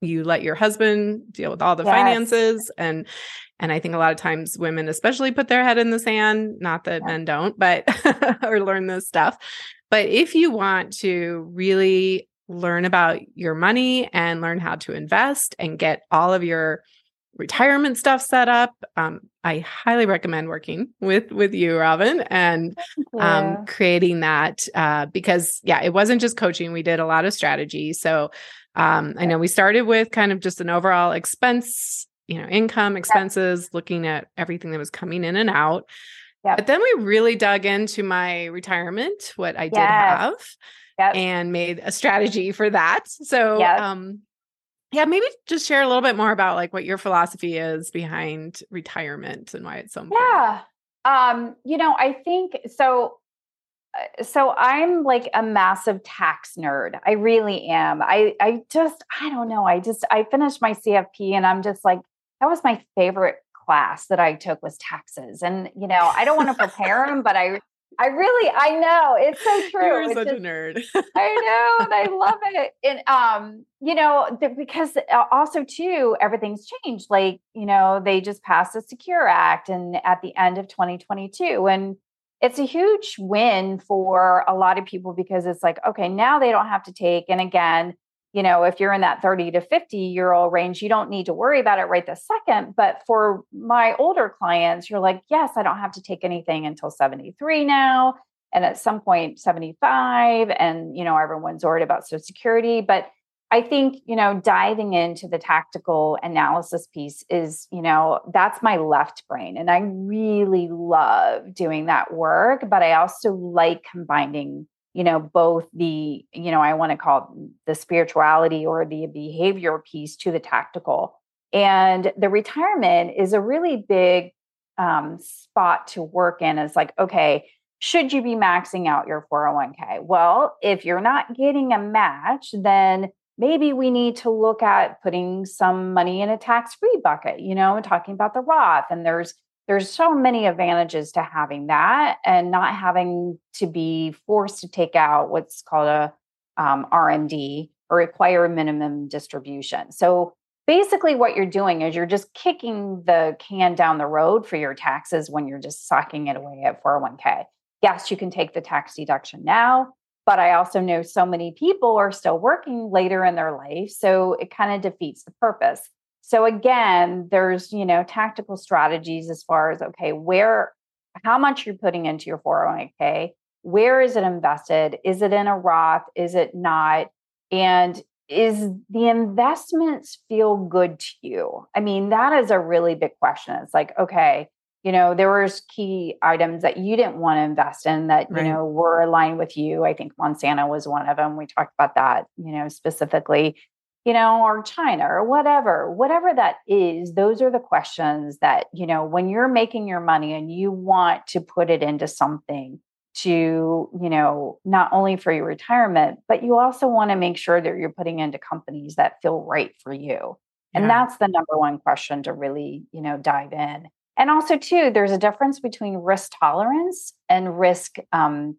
you let your husband deal with all the Yes. finances and and I think a lot of times women especially put their head in the sand, not that Yeah. men don't, but *laughs* or learn this stuff. But if you want to really learn about your money and learn how to invest and get all of your retirement stuff set up, um, I highly recommend working with with you, Robin, and um, creating that uh, because yeah, it wasn't just coaching. We did a lot of strategy. So um, I know we started with kind of just an overall expense, you know, income, expenses, looking at everything that was coming in and out. Yep. But then we really dug into my retirement, what I did have, Yep. and made a strategy for that. So Yep. um yeah, maybe just share a little bit more about like what your philosophy is behind retirement and why it's so important. Yeah. Um, you know, I think so uh, so I'm like a massive tax nerd. I really am. I I just I don't know. I just I finished my CFP and I'm just like that was my favorite class that I took was taxes. And you know, I don't want to prepare them, but I I really I know it's so *laughs* true. You're such just- a nerd. I know, and I love it. And um, you know, th- because uh, also too, everything's changed. Like, you know, they just passed the Secure Act, and at the end of 2022, and it's a huge win for a lot of people because it's like, okay, now they don't have to take. And again, you know, if you're in that 30 to 50 year old range, you don't need to worry about it right this second. But for my older clients, you're like, yes, I don't have to take anything until 73 now. And at some point, 75. And, you know, everyone's worried about Social Security. But I think, you know, diving into the tactical analysis piece is, you know, that's my left brain. And I really love doing that work. But I also like combining you know both the you know i want to call the spirituality or the behavior piece to the tactical. And the retirement is a really big um, spot to work in. Is like okay should you be maxing out your 401k well if you're not getting a match then maybe we need to look at putting some money in a tax free bucket you know and talking about the roth and there's there's so many advantages to having that and not having to be forced to take out what's called a um, RMD or require a minimum distribution. So basically, what you're doing is you're just kicking the can down the road for your taxes when you're just socking it away at 401k. Yes, you can take the tax deduction now, but I also know so many people are still working later in their life. So it kind of defeats the purpose. So again, there's, you know, tactical strategies as far as okay, where how much you're putting into your 401k, where is it invested? Is it in a Roth? Is it not? And is the investments feel good to you? I mean, that is a really big question. It's like, okay, you know, there was key items that you didn't want to invest in that, right. you know, were aligned with you. I think Monsanto was one of them. We talked about that, you know, specifically you know, or China or whatever, whatever that is, those are the questions that, you know, when you're making your money and you want to put it into something to, you know, not only for your retirement, but you also want to make sure that you're putting into companies that feel right for you. Yeah. And that's the number one question to really, you know, dive in. And also, too, there's a difference between risk tolerance and risk um,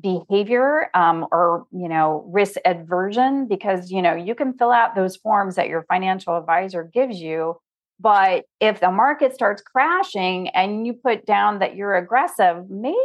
behavior um, or you know risk aversion because you know you can fill out those forms that your financial advisor gives you but if the market starts crashing and you put down that you're aggressive maybe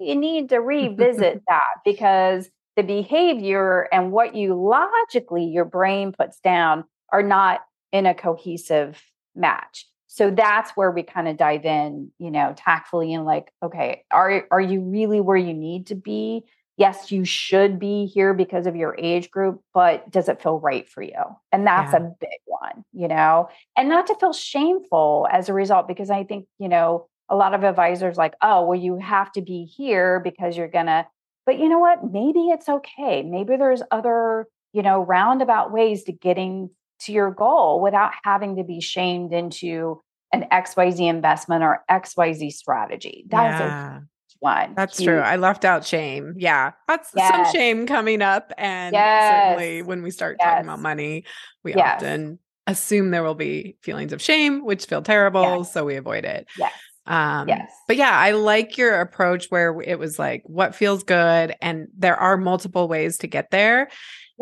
you need to revisit *laughs* that because the behavior and what you logically your brain puts down are not in a cohesive match so that's where we kind of dive in you know tactfully and like okay are are you really where you need to be? Yes you should be here because of your age group but does it feel right for you? And that's yeah. a big one you know? And not to feel shameful as a result because i think you know a lot of advisors like oh well you have to be here because you're gonna but you know what? Maybe it's okay. Maybe there's other you know roundabout ways to getting to your goal without having to be shamed into an XYZ investment or XYZ strategy. That's yeah. a one. That's Huge. true. I left out shame. Yeah. That's yes. some shame coming up. And yes. certainly when we start yes. talking about money, we often assume there will be feelings of shame, which feel terrible. So we avoid it. Yes. Um, yes. But yeah, I like your approach where it was like, what feels good? And there are multiple ways to get there.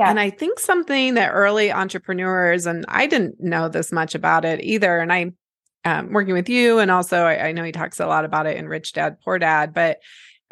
Yeah. And I think something that early entrepreneurs, and I didn't know this much about it either. And I, um, working with you, and also I, I know he talks a lot about it in Rich Dad Poor Dad, but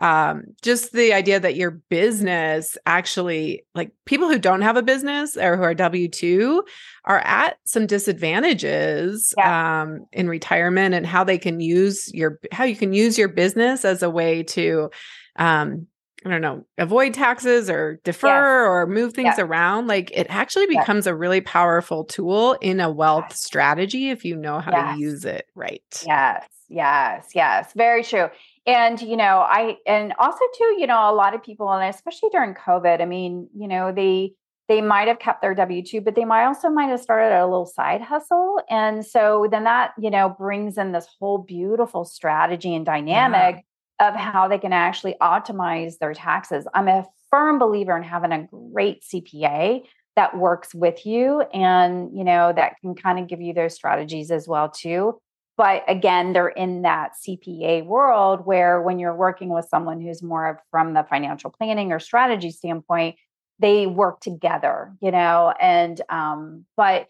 um, just the idea that your business actually, like people who don't have a business or who are W 2 are at some disadvantages yeah. um, in retirement and how they can use your, how you can use your business as a way to um, I don't know, avoid taxes or defer yes. or move things yes. around, like it actually becomes yes. a really powerful tool in a wealth strategy if you know how to use it right. Yes, yes, yes. Very true. And, you know, I, and also too, you know, a lot of people, and especially during COVID, I mean, you know, they, they might have kept their W 2, but they might also might have started a little side hustle. And so then that, you know, brings in this whole beautiful strategy and dynamic. Yeah of how they can actually optimize their taxes. I'm a firm believer in having a great CPA that works with you and you know that can kind of give you those strategies as well too but again they're in that cpa world where when you're working with someone who's more from the financial planning or strategy standpoint they work together you know and um but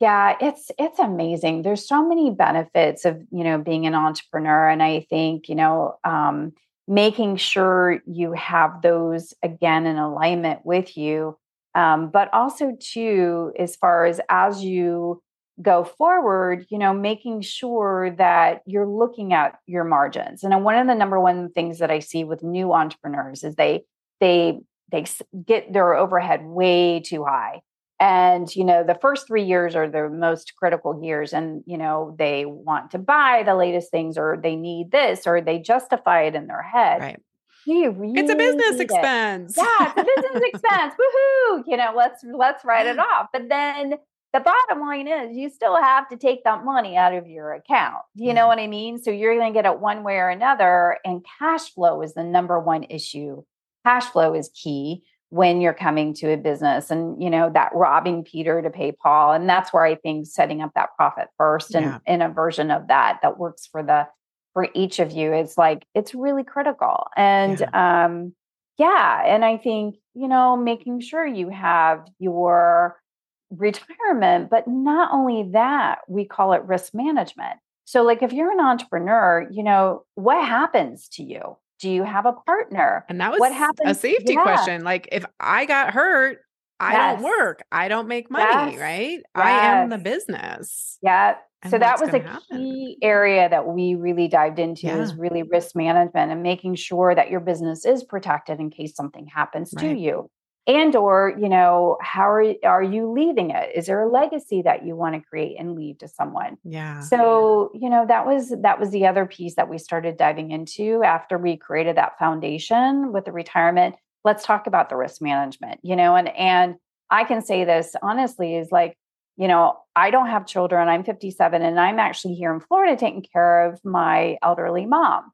yeah, it's it's amazing. There's so many benefits of, you know, being an entrepreneur and I think, you know, um, making sure you have those again in alignment with you Um, but also, too, as far as as you go forward, you know, making sure that you're looking at your margins. And one of the number one things that I see with new entrepreneurs is they they they get their overhead way too high. And you know, the first 3 years are the most critical years and you know, they want to buy the latest things or they need this or they justify it in their head. Right. Really it's a business expense. It. Yeah, it's a business *laughs* expense. Woohoo! You know, let's let's write it *laughs* off. But then the bottom line is you still have to take that money out of your account. You yeah. know mm. what I mean? So you're going to get it one way or another. And cash flow is the number one issue. Cash flow is key when you're coming to a business and you know that robbing peter to pay paul and that's where i think setting up that profit first and yeah. in a version of that that works for the for each of you is like it's really critical and yeah. um yeah and i think you know making sure you have your retirement. But not only that, we call it risk management. So, like if you're an entrepreneur, you know, what happens to you? Do you have a partner? And that was what happens? a safety yeah. question. Like if I got hurt, I yes. don't work. I don't make money, yes. right? Yes. I am the business. Yeah. And so that was a happen? key area that we really dived into yeah. is really risk management and making sure that your business is protected in case something happens right. to you and or you know how are, are you leaving it? Is there a legacy that you want to create and leave to someone? Yeah. So you know that was that was the other piece that we started diving into after we created that foundation with the retirement. Let's talk about the risk management you know and and i can say this honestly is like you know i don't have children i'm 57 and i'm actually here in florida taking care of my elderly mom.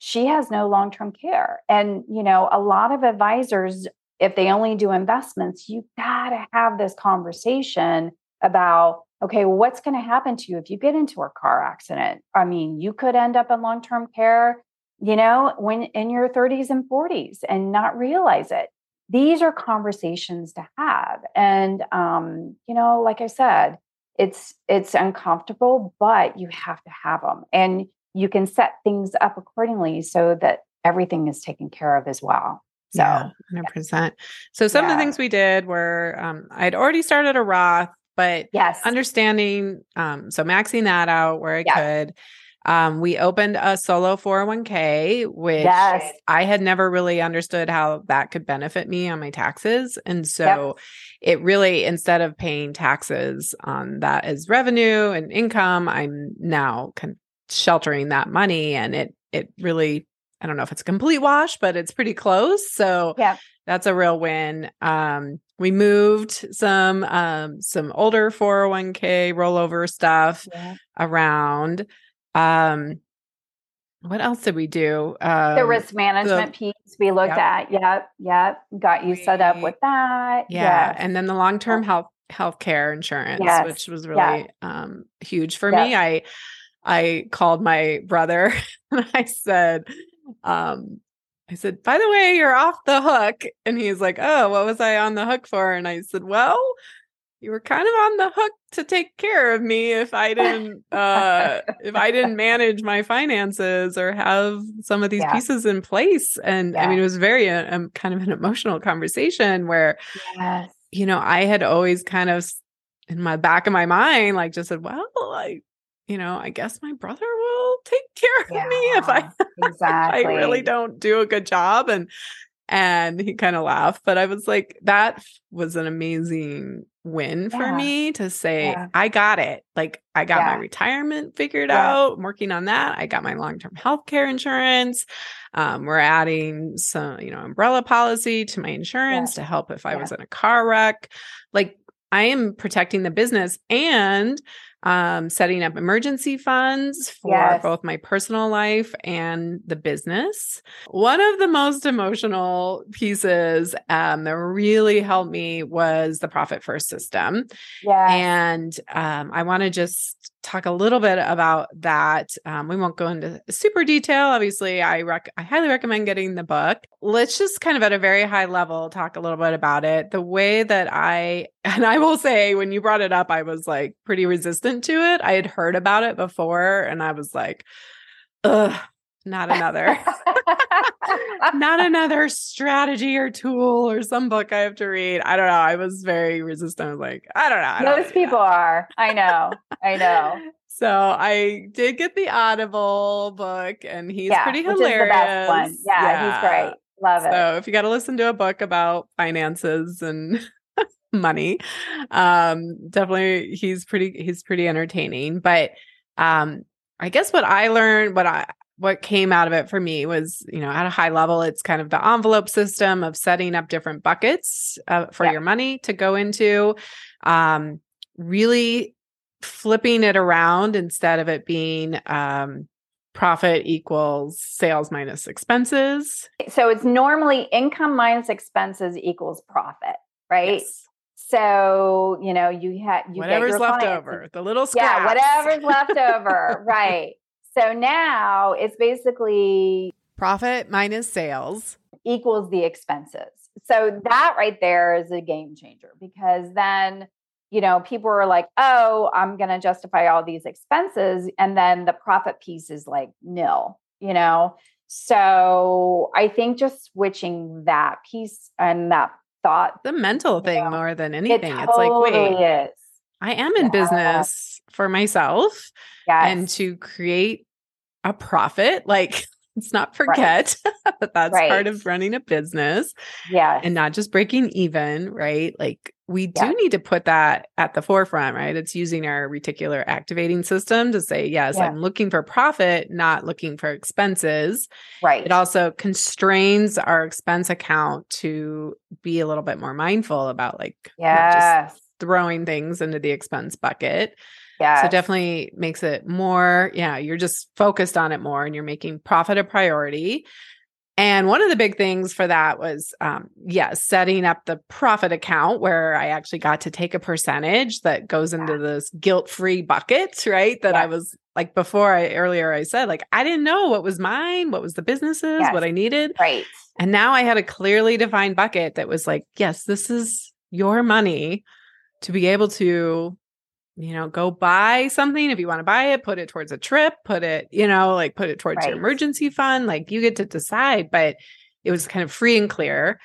She has no long-term care and you know a lot of advisors if they only do investments, you got to have this conversation about okay, what's going to happen to you if you get into a car accident? I mean, you could end up in long term care, you know, when in your 30s and 40s and not realize it. These are conversations to have. And, um, you know, like I said, it's it's uncomfortable but you have to have them and you can set things up accordingly so that everything is taken care of as well so, yeah, 100%. So, some yeah. of the things we did were um, I'd already started a Roth, but yes, understanding, um, so maxing that out where I could. Um, we opened a solo 401k, which yes. I had never really understood how that could benefit me on my taxes. And so yep. it really, instead of paying taxes on that as revenue and income, I'm now con- sheltering that money and it, it really I don't know if it's a complete wash, but it's pretty close. So yeah. that's a real win. Um, we moved some um, some older 401k rollover stuff yeah. around. Um, what else did we do? Um, the risk management the, piece we looked yep. at. Yep, yep. Got you set up with that. Yeah, yes. and then the long term health health care insurance, yes. which was really um, huge for me. I I called my brother *laughs* and I said, um, I said, by the way, you're off the hook. And he's like, oh, what was I on the hook for? And I said, well, you were kind of on the hook to take care of me if I didn't uh if I didn't *laughs* manage my finances or have some of these yeah. pieces in place. And yeah. I mean, it was very uh, um, kind of an emotional conversation where, yes. you know, I had always kind of in my back of my mind, like just said, well, I you know, I guess my brother will take care of yeah, me if I exactly. *laughs* if I really don't do a good job. And and he kind of laughed, but I was like, that was an amazing win for yeah. me to say, yeah. I got it. Like I got my retirement figured out. I'm working on that. I got my long-term health care insurance. Um, we're adding some, you know, umbrella policy to my insurance to help if I was in a car wreck. Like I am protecting the business and um, setting up emergency funds for yes. both my personal life and the business. One of the most emotional pieces um, that really helped me was the Profit First system. Yeah. And um, I want to just talk a little bit about that. Um, we won't go into super detail. Obviously, I rec- I highly recommend getting the book. Let's just kind of at a very high level talk a little bit about it. The way that I *laughs* and I will say when you brought it up, I was like pretty resistant to it. I had heard about it before, and I was like, ugh, not another. *laughs* not another strategy or tool or some book I have to read. I don't know. I was very resistant. I was like, I don't know. I don't Most people that. are. I know. I know. *laughs* So I did get the Audible book, and he's yeah, pretty hilarious. Yeah, yeah, he's great. Love it. So if you got to listen to a book about finances and *laughs* money, um, definitely he's pretty he's pretty entertaining. But um, I guess what I learned, what I what came out of it for me was, you know, at a high level, it's kind of the envelope system of setting up different buckets uh, for yeah. your money to go into. Um, really flipping it around instead of it being um, profit equals sales minus expenses. So it's normally income minus expenses equals profit, right? Yes. So you know you had you whatever's left over, the little scraps. yeah, whatever's left over, *laughs* right? So now it's basically profit minus sales equals the expenses. So that right there is a game changer because then you know, people are like, oh, I'm going to justify all these expenses. And then the profit piece is like nil, you know? So I think just switching that piece and that thought. The mental thing know, more than anything. It it's like, wait, is. I am in yeah. business for myself yes. and to create a profit. Like, *laughs* let's not forget right. *laughs* that that's right. part of running a business. Yeah. And not just breaking even, right? Like we do yeah. need to put that at the forefront, right? It's using our reticular activating system to say, yes, yeah. I'm looking for profit, not looking for expenses. Right. It also constrains our expense account to be a little bit more mindful about like just throwing things into the expense bucket. Yeah. So definitely makes it more, yeah, you're just focused on it more and you're making profit a priority. And one of the big things for that was, um, yes, yeah, setting up the profit account where I actually got to take a percentage that goes into yeah. this guilt free bucket, right? That yeah. I was like before I earlier I said, like, I didn't know what was mine, what was the businesses, yes. what I needed. Right. And now I had a clearly defined bucket that was like, yes, this is your money to be able to you know, go buy something if you want to buy it, put it towards a trip, put it, you know, like put it towards right. your emergency fund. Like you get to decide, but it was kind of free and clear.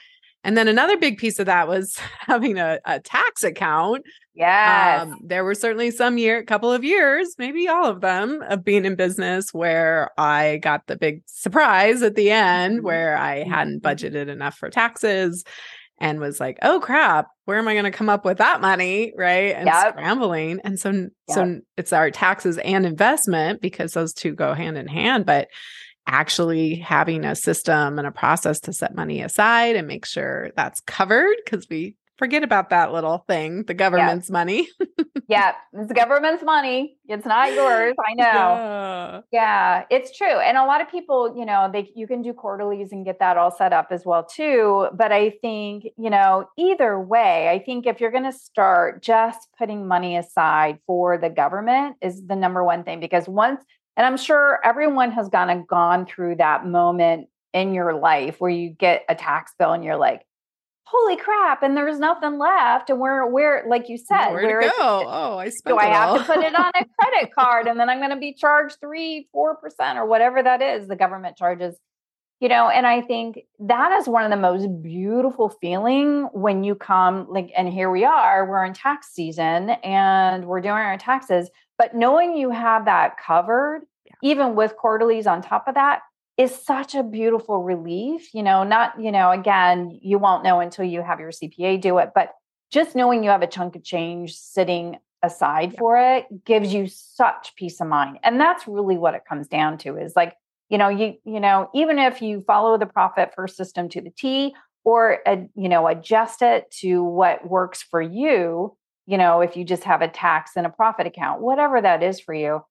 And then another big piece of that was *laughs* having a, a tax account. Yeah, Um, there were certainly some year, couple of years, maybe all of them, of being in business where I got the big surprise at the end mm-hmm. where I hadn't mm-hmm. budgeted enough for taxes and was like, "Oh crap, where am I going to come up with that money?" Right? And yep. scrambling. And so yep. so it's our taxes and investment because those two go hand in hand, but actually having a system and a process to set money aside and make sure that's covered because we forget about that little thing the government's yeah. money *laughs* yeah it's the government's money it's not yours i know yeah. yeah. it's true and a lot of people you know they you can do quarterlies and get that all set up as well too but i think you know either way i think if you're going to start just putting money aside for the government is the number one thing because once and i'm sure everyone has kind of gone through that moment in your life where you get a tax bill and you're like holy crap and there's nothing left and where where like you said where, where to go oh i spent do i have to put it on a *laughs* credit card and then i'm going to be charged three four percent or whatever that is the government charges you know and i think that is one of the most beautiful feeling when you come like and here we are we're in tax season and we're doing our taxes but knowing you have that covered yeah. even with quarterlies on top of that is such a beautiful relief. You know, not, you know, again, you won't know until you have your CPA do it, but just knowing you have a chunk of change sitting aside for it gives you such peace of mind. And that's really what it comes down to is like, you know, you, you know, even if you follow the profit first system to the T or, uh, you know, adjust it to what works for you, you know, if you just have a tax and a profit account, whatever that is for you,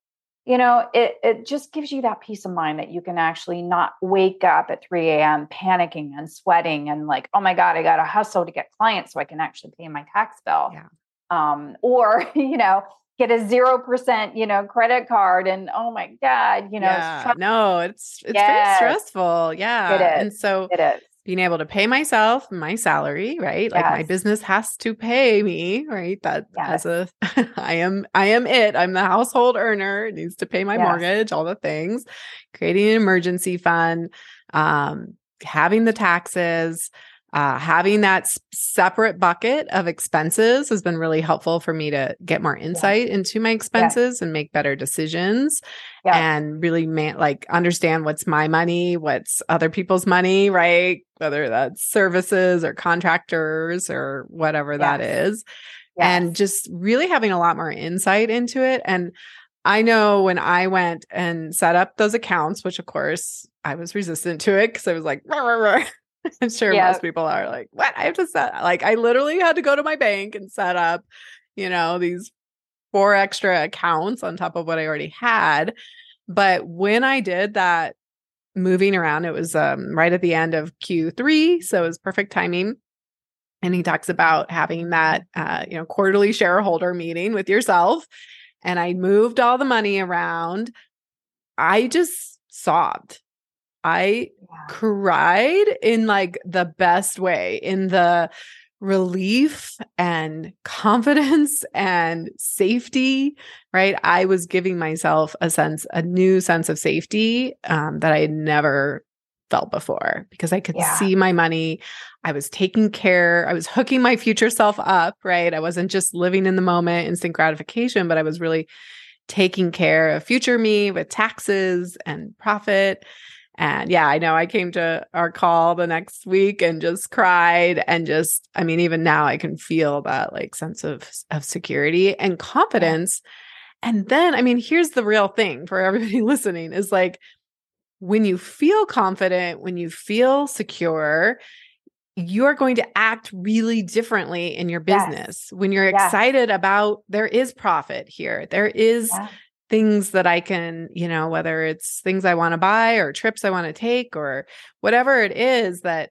you know, it, it just gives you that peace of mind that you can actually not wake up at 3 a.m. panicking and sweating and like, oh my God, I got to hustle to get clients so I can actually pay my tax bill. Yeah. Um, or, *laughs* you know, get a 0%, you know, credit card and oh my God, you know, yeah. it's no, it's, it's yes. very stressful. Yeah. It is. And so it is being able to pay myself my salary, right? Yes. Like my business has to pay me, right? That yes. as a *laughs* I am I am it. I'm the household earner. It needs to pay my yes. mortgage, all the things. Creating an emergency fund. Um having the taxes, uh, having that separate bucket of expenses has been really helpful for me to get more insight yeah. into my expenses yeah. and make better decisions yeah. and really ma- like understand what's my money, what's other people's money, right? Whether that's services or contractors or whatever yes. that is. Yes. And just really having a lot more insight into it. And I know when I went and set up those accounts, which of course I was resistant to it because I was like, rah, rah, rah. *laughs* I'm sure yep. most people are like, what? I have to set like I literally had to go to my bank and set up, you know, these four extra accounts on top of what I already had. But when I did that moving around, it was um, right at the end of Q3. So it was perfect timing. And he talks about having that, uh, you know, quarterly shareholder meeting with yourself. And I moved all the money around. I just sobbed I yeah. cried in like the best way, in the relief and confidence *laughs* and safety, right? I was giving myself a sense, a new sense of safety um, that I had never felt before because I could yeah. see my money. I was taking care, I was hooking my future self up, right? I wasn't just living in the moment, instant gratification, but I was really taking care of future me with taxes and profit and yeah, I know I came to our call the next week and just cried and just I mean even now I can feel that like sense of of security and confidence. And then I mean here's the real thing for everybody *laughs* listening is like when you feel confident, when you feel secure, you're going to act really differently in your business yes. when you're yes. excited about there is profit here there is things that I can, you know, whether it's things I want to buy or trips I want to take or whatever it is that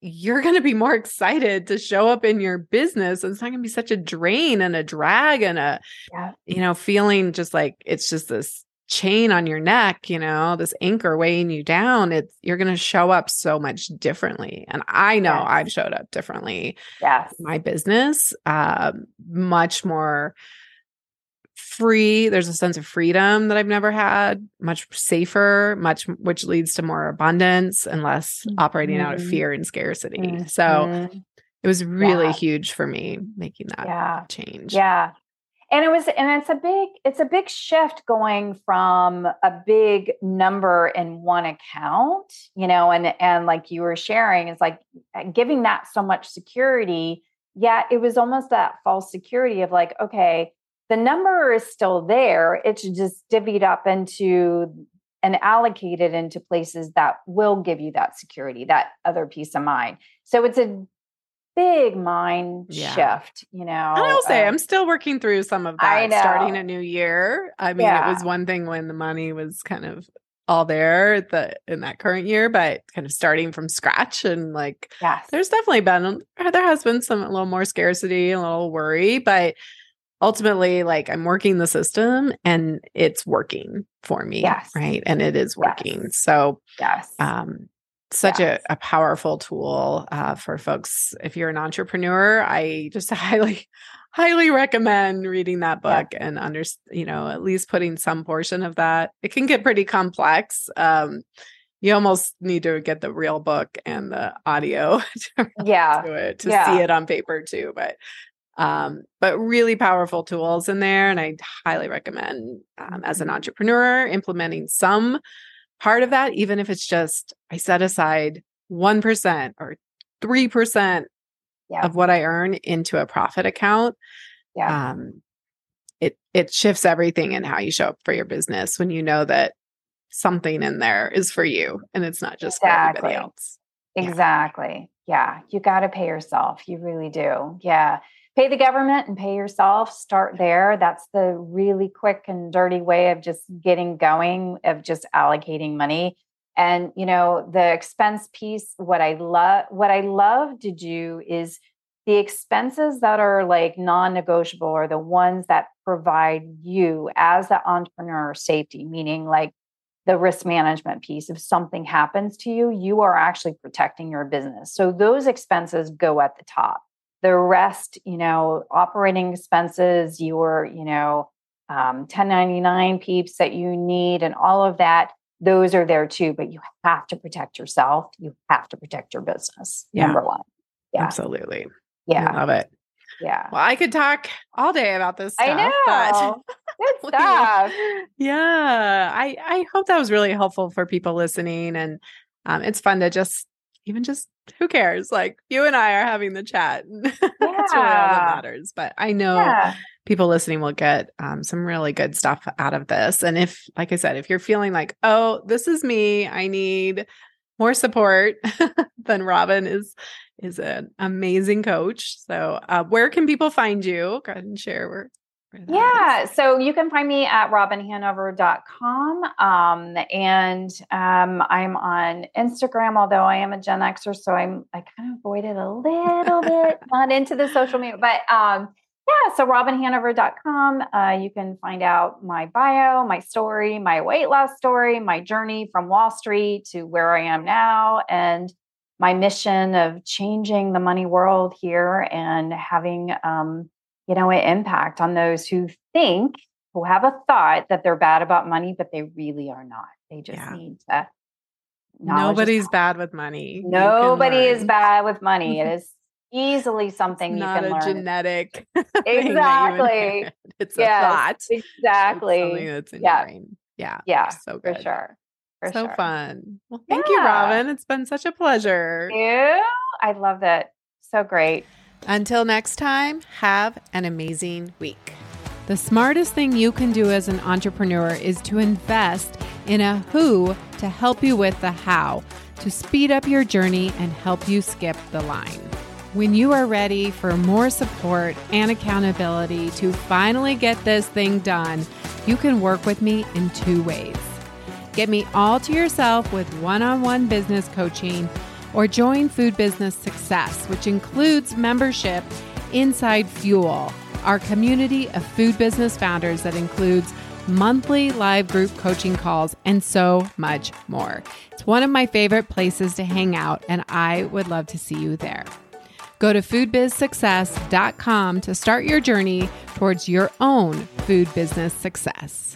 you're going to be more excited to show up in your business. And it's not going to be such a drain and a drag and a, yeah. you know, feeling just like it's just this chain on your neck, you know, this anchor weighing you down. It's, you're going to show up so much differently. And I know yes. I've showed up differently. Yes. My business, um, much more free there's a sense of freedom that i've never had much safer much which leads to more abundance and less mm-hmm. operating out of mm-hmm. fear and scarcity mm-hmm. so it was really yeah. huge for me making that yeah. change yeah and it was and it's a big it's a big shift going from a big number in one account you know and and like you were sharing is like uh, giving that so much security yeah it was almost that false security of like okay the number is still there. It's just divvied up into and allocated into places that will give you that security, that other peace of mind. So it's a big mind yeah. shift, you know. I'll say um, I'm still working through some of that starting a new year. I mean, yeah. it was one thing when the money was kind of all there the in that current year, but kind of starting from scratch and like yes. there's definitely been there has been some a little more scarcity, a little worry, but ultimately like i'm working the system and it's working for me yes. right and it is working yes. so yes um such yes. a, a powerful tool uh, for folks if you're an entrepreneur i just *laughs* highly highly recommend reading that book yeah. and under you know at least putting some portion of that it can get pretty complex um you almost need to get the real book and the audio *laughs* to, yeah to, it, to yeah. see it on paper too but um, but really powerful tools in there. And I highly recommend um, as an mm-hmm. entrepreneur implementing some part of that, even if it's just I set aside 1% or 3% yeah. of what I earn into a profit account. Yeah. Um, it it shifts everything in how you show up for your business when you know that something in there is for you and it's not just exactly. for everybody else. Exactly. Yeah. yeah. You got to pay yourself. You really do. Yeah pay the government and pay yourself start there. That's the really quick and dirty way of just getting going of just allocating money. And you know the expense piece what i love what i love to do is the expenses that are like non-negotiable are the ones that provide you as the entrepreneur safety meaning like the risk management piece. If something happens to you you are actually protecting your business. So those expenses go at the top the rest, you know, operating expenses, your, you know, um, 1099 peeps that you need, and all of that, those are there too, but you have to protect yourself. You have to protect your business. Yeah. Number one. Yeah. Absolutely. Yeah. I love it. Yeah. Well, I could talk all day about this stuff. I know. Good *laughs* we- stuff. yeah. I, I hope that was really helpful for people listening. And um, it's fun to just, even just, who cares? Like you and I are having the chat. Yeah. *laughs* That's really all that matters. But I know Yeah. people listening will get um, some really good stuff out of this. And if, like I said, if you're feeling like, oh, this is me, I need more support, *laughs* then Robin is is an amazing coach. So, uh, where can people find you? Go ahead and share where. Yeah. is. So you can find me at robinhanover.com. Um, and um, I'm on Instagram, although I am a Gen Xer, so I'm I kind of avoided a little *laughs* bit, not into the social media, but um, yeah, so robinhanover.com. Uh, you can find out my bio, my story, my weight loss story, my journey from Wall Street to where I am now, and my mission of changing the money world here and having um, you know, an impact on those who think, who have a thought that they're bad about money, but they really are not. They just Yeah. need to. Nobody's bad with money. Nobody is bad with money. It *laughs* is easily It's something you not can a learn. genetic. *laughs* that you Exactly. It's a Yes, thought. It's something Exactly. that's in Yeah. your brain. Yeah. Yeah, So For sure. For so sure. fun. Well, thank you, Robin. It's been such a pleasure. Thank You? I love it. So great. Until next time, have an amazing week. The smartest thing you can do as an entrepreneur is to invest in a who to help you with the how, to speed up your journey and help you skip the line. When you are ready for more support and accountability to finally get this thing done, you can work with me in two ways. Get me all to yourself with one on one business coaching, or join Food Business Success, which includes membership inside Fuel, our community of food business founders that includes monthly live group coaching calls and so much more. It's one of my favorite places to hang out, and I would love to see you there. Go to foodbizsuccess.com to start your journey towards your own food business success.